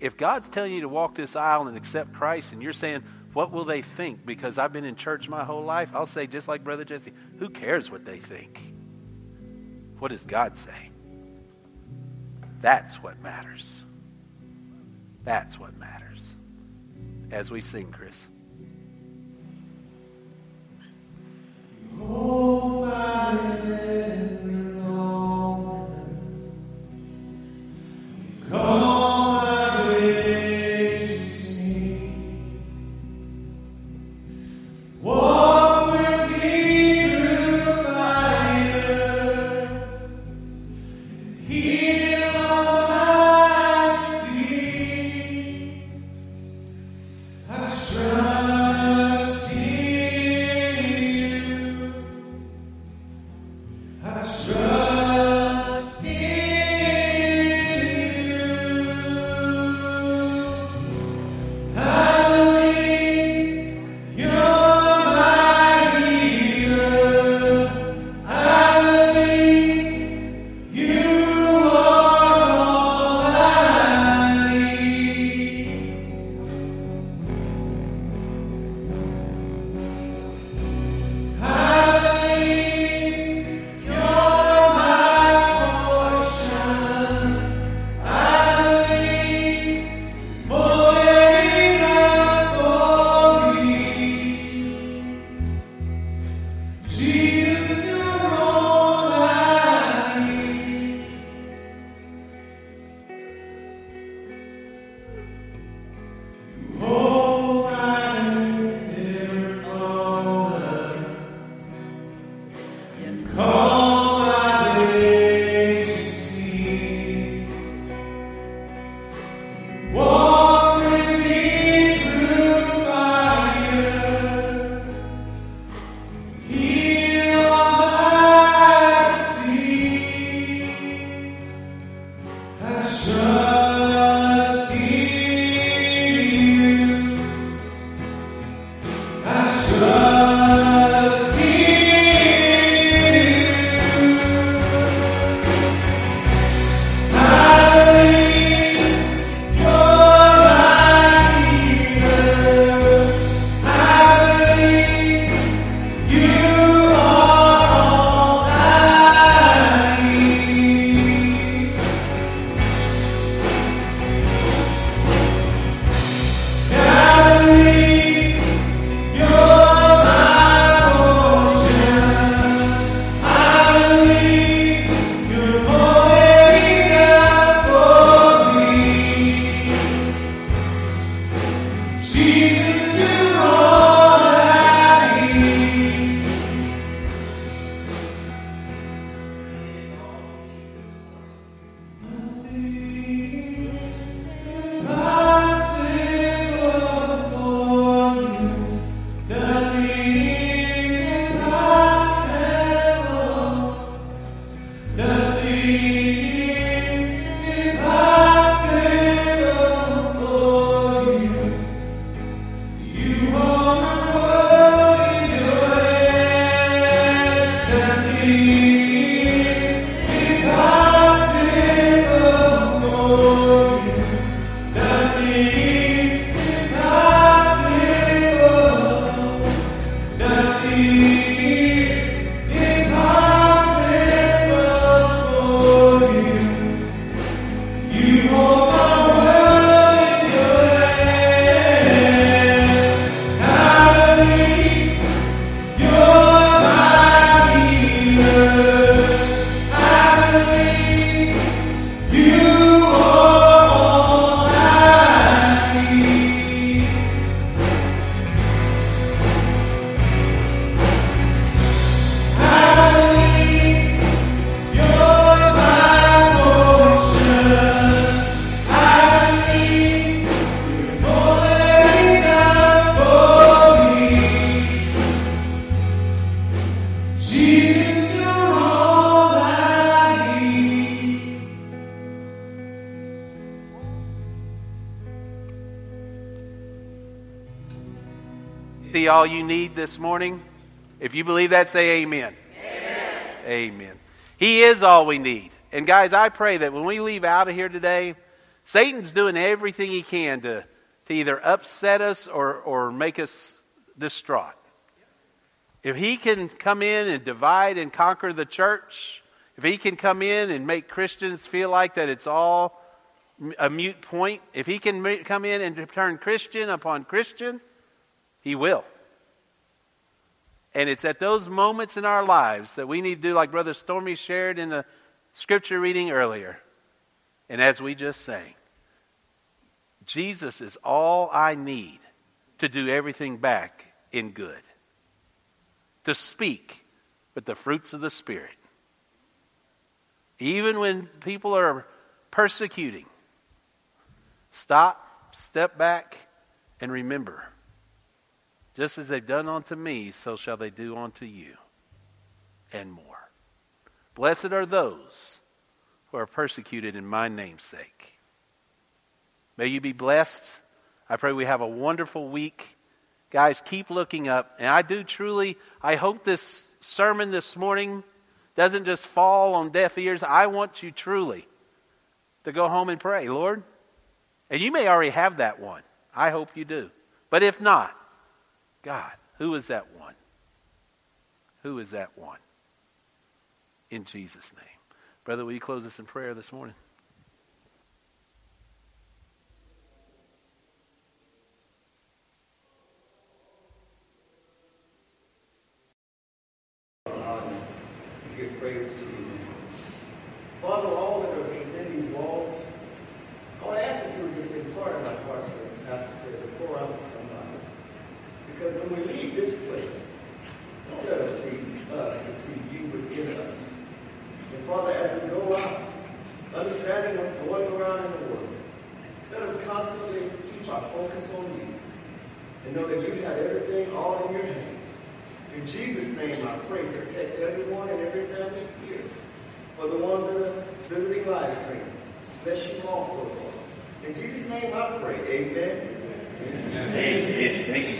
if God's telling you to walk this aisle and accept Christ, and you're saying, what will they think? Because I've been in church my whole life. I'll say, just like Brother Jesse, who cares what they think? What does God say? That's what matters. That's what matters. As we sing, Chris. Oh, He all you need this morning? If you believe that, say amen. Amen. Amen. He is all we need. And guys, I pray that when we leave out of here today, Satan's doing everything he can to, to either upset us or, or make us distraught. If he can come in and divide and conquer the church, if he can come in and make Christians feel like that it's all a mute point, if he can come in and turn Christian upon Christian, he will. And it's at those moments in our lives that we need to do like Brother Stormy shared in the scripture reading earlier. And as we just sang, Jesus is all I need to do everything back in good. To speak with the fruits of the Spirit. Even when people are persecuting, stop, step back, and remember just as they've done unto me, so shall they do unto you, and more. Blessed are those who are persecuted in my name's sake. May you be blessed. I pray we have a wonderful week. Guys, keep looking up. And I do truly, I hope this sermon this morning doesn't just fall on deaf ears. I want you truly to go home and pray, Lord. And you may already have that one. I hope you do. But if not, God, who is that one? Who is that one? In Jesus' name. Brother, will you close us in prayer this morning?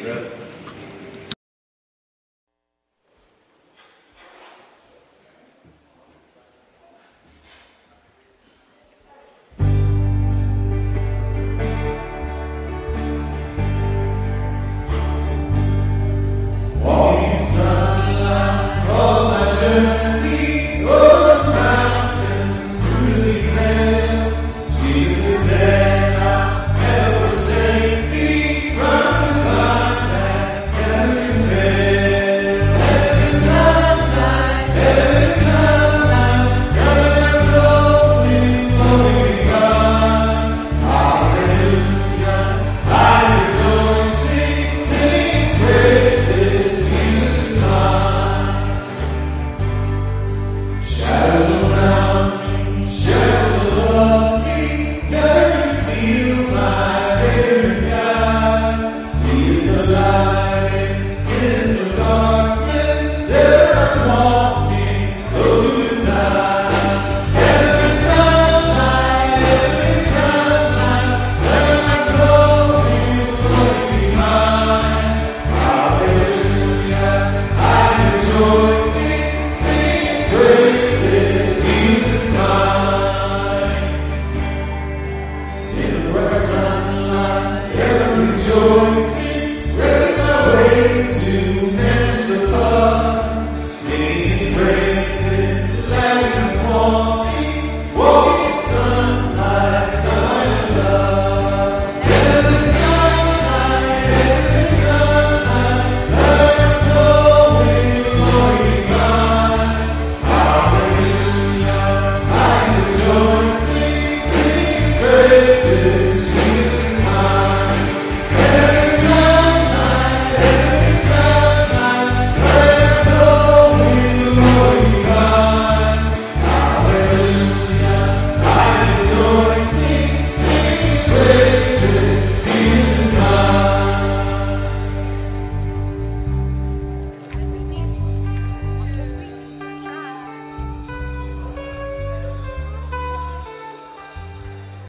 Lord.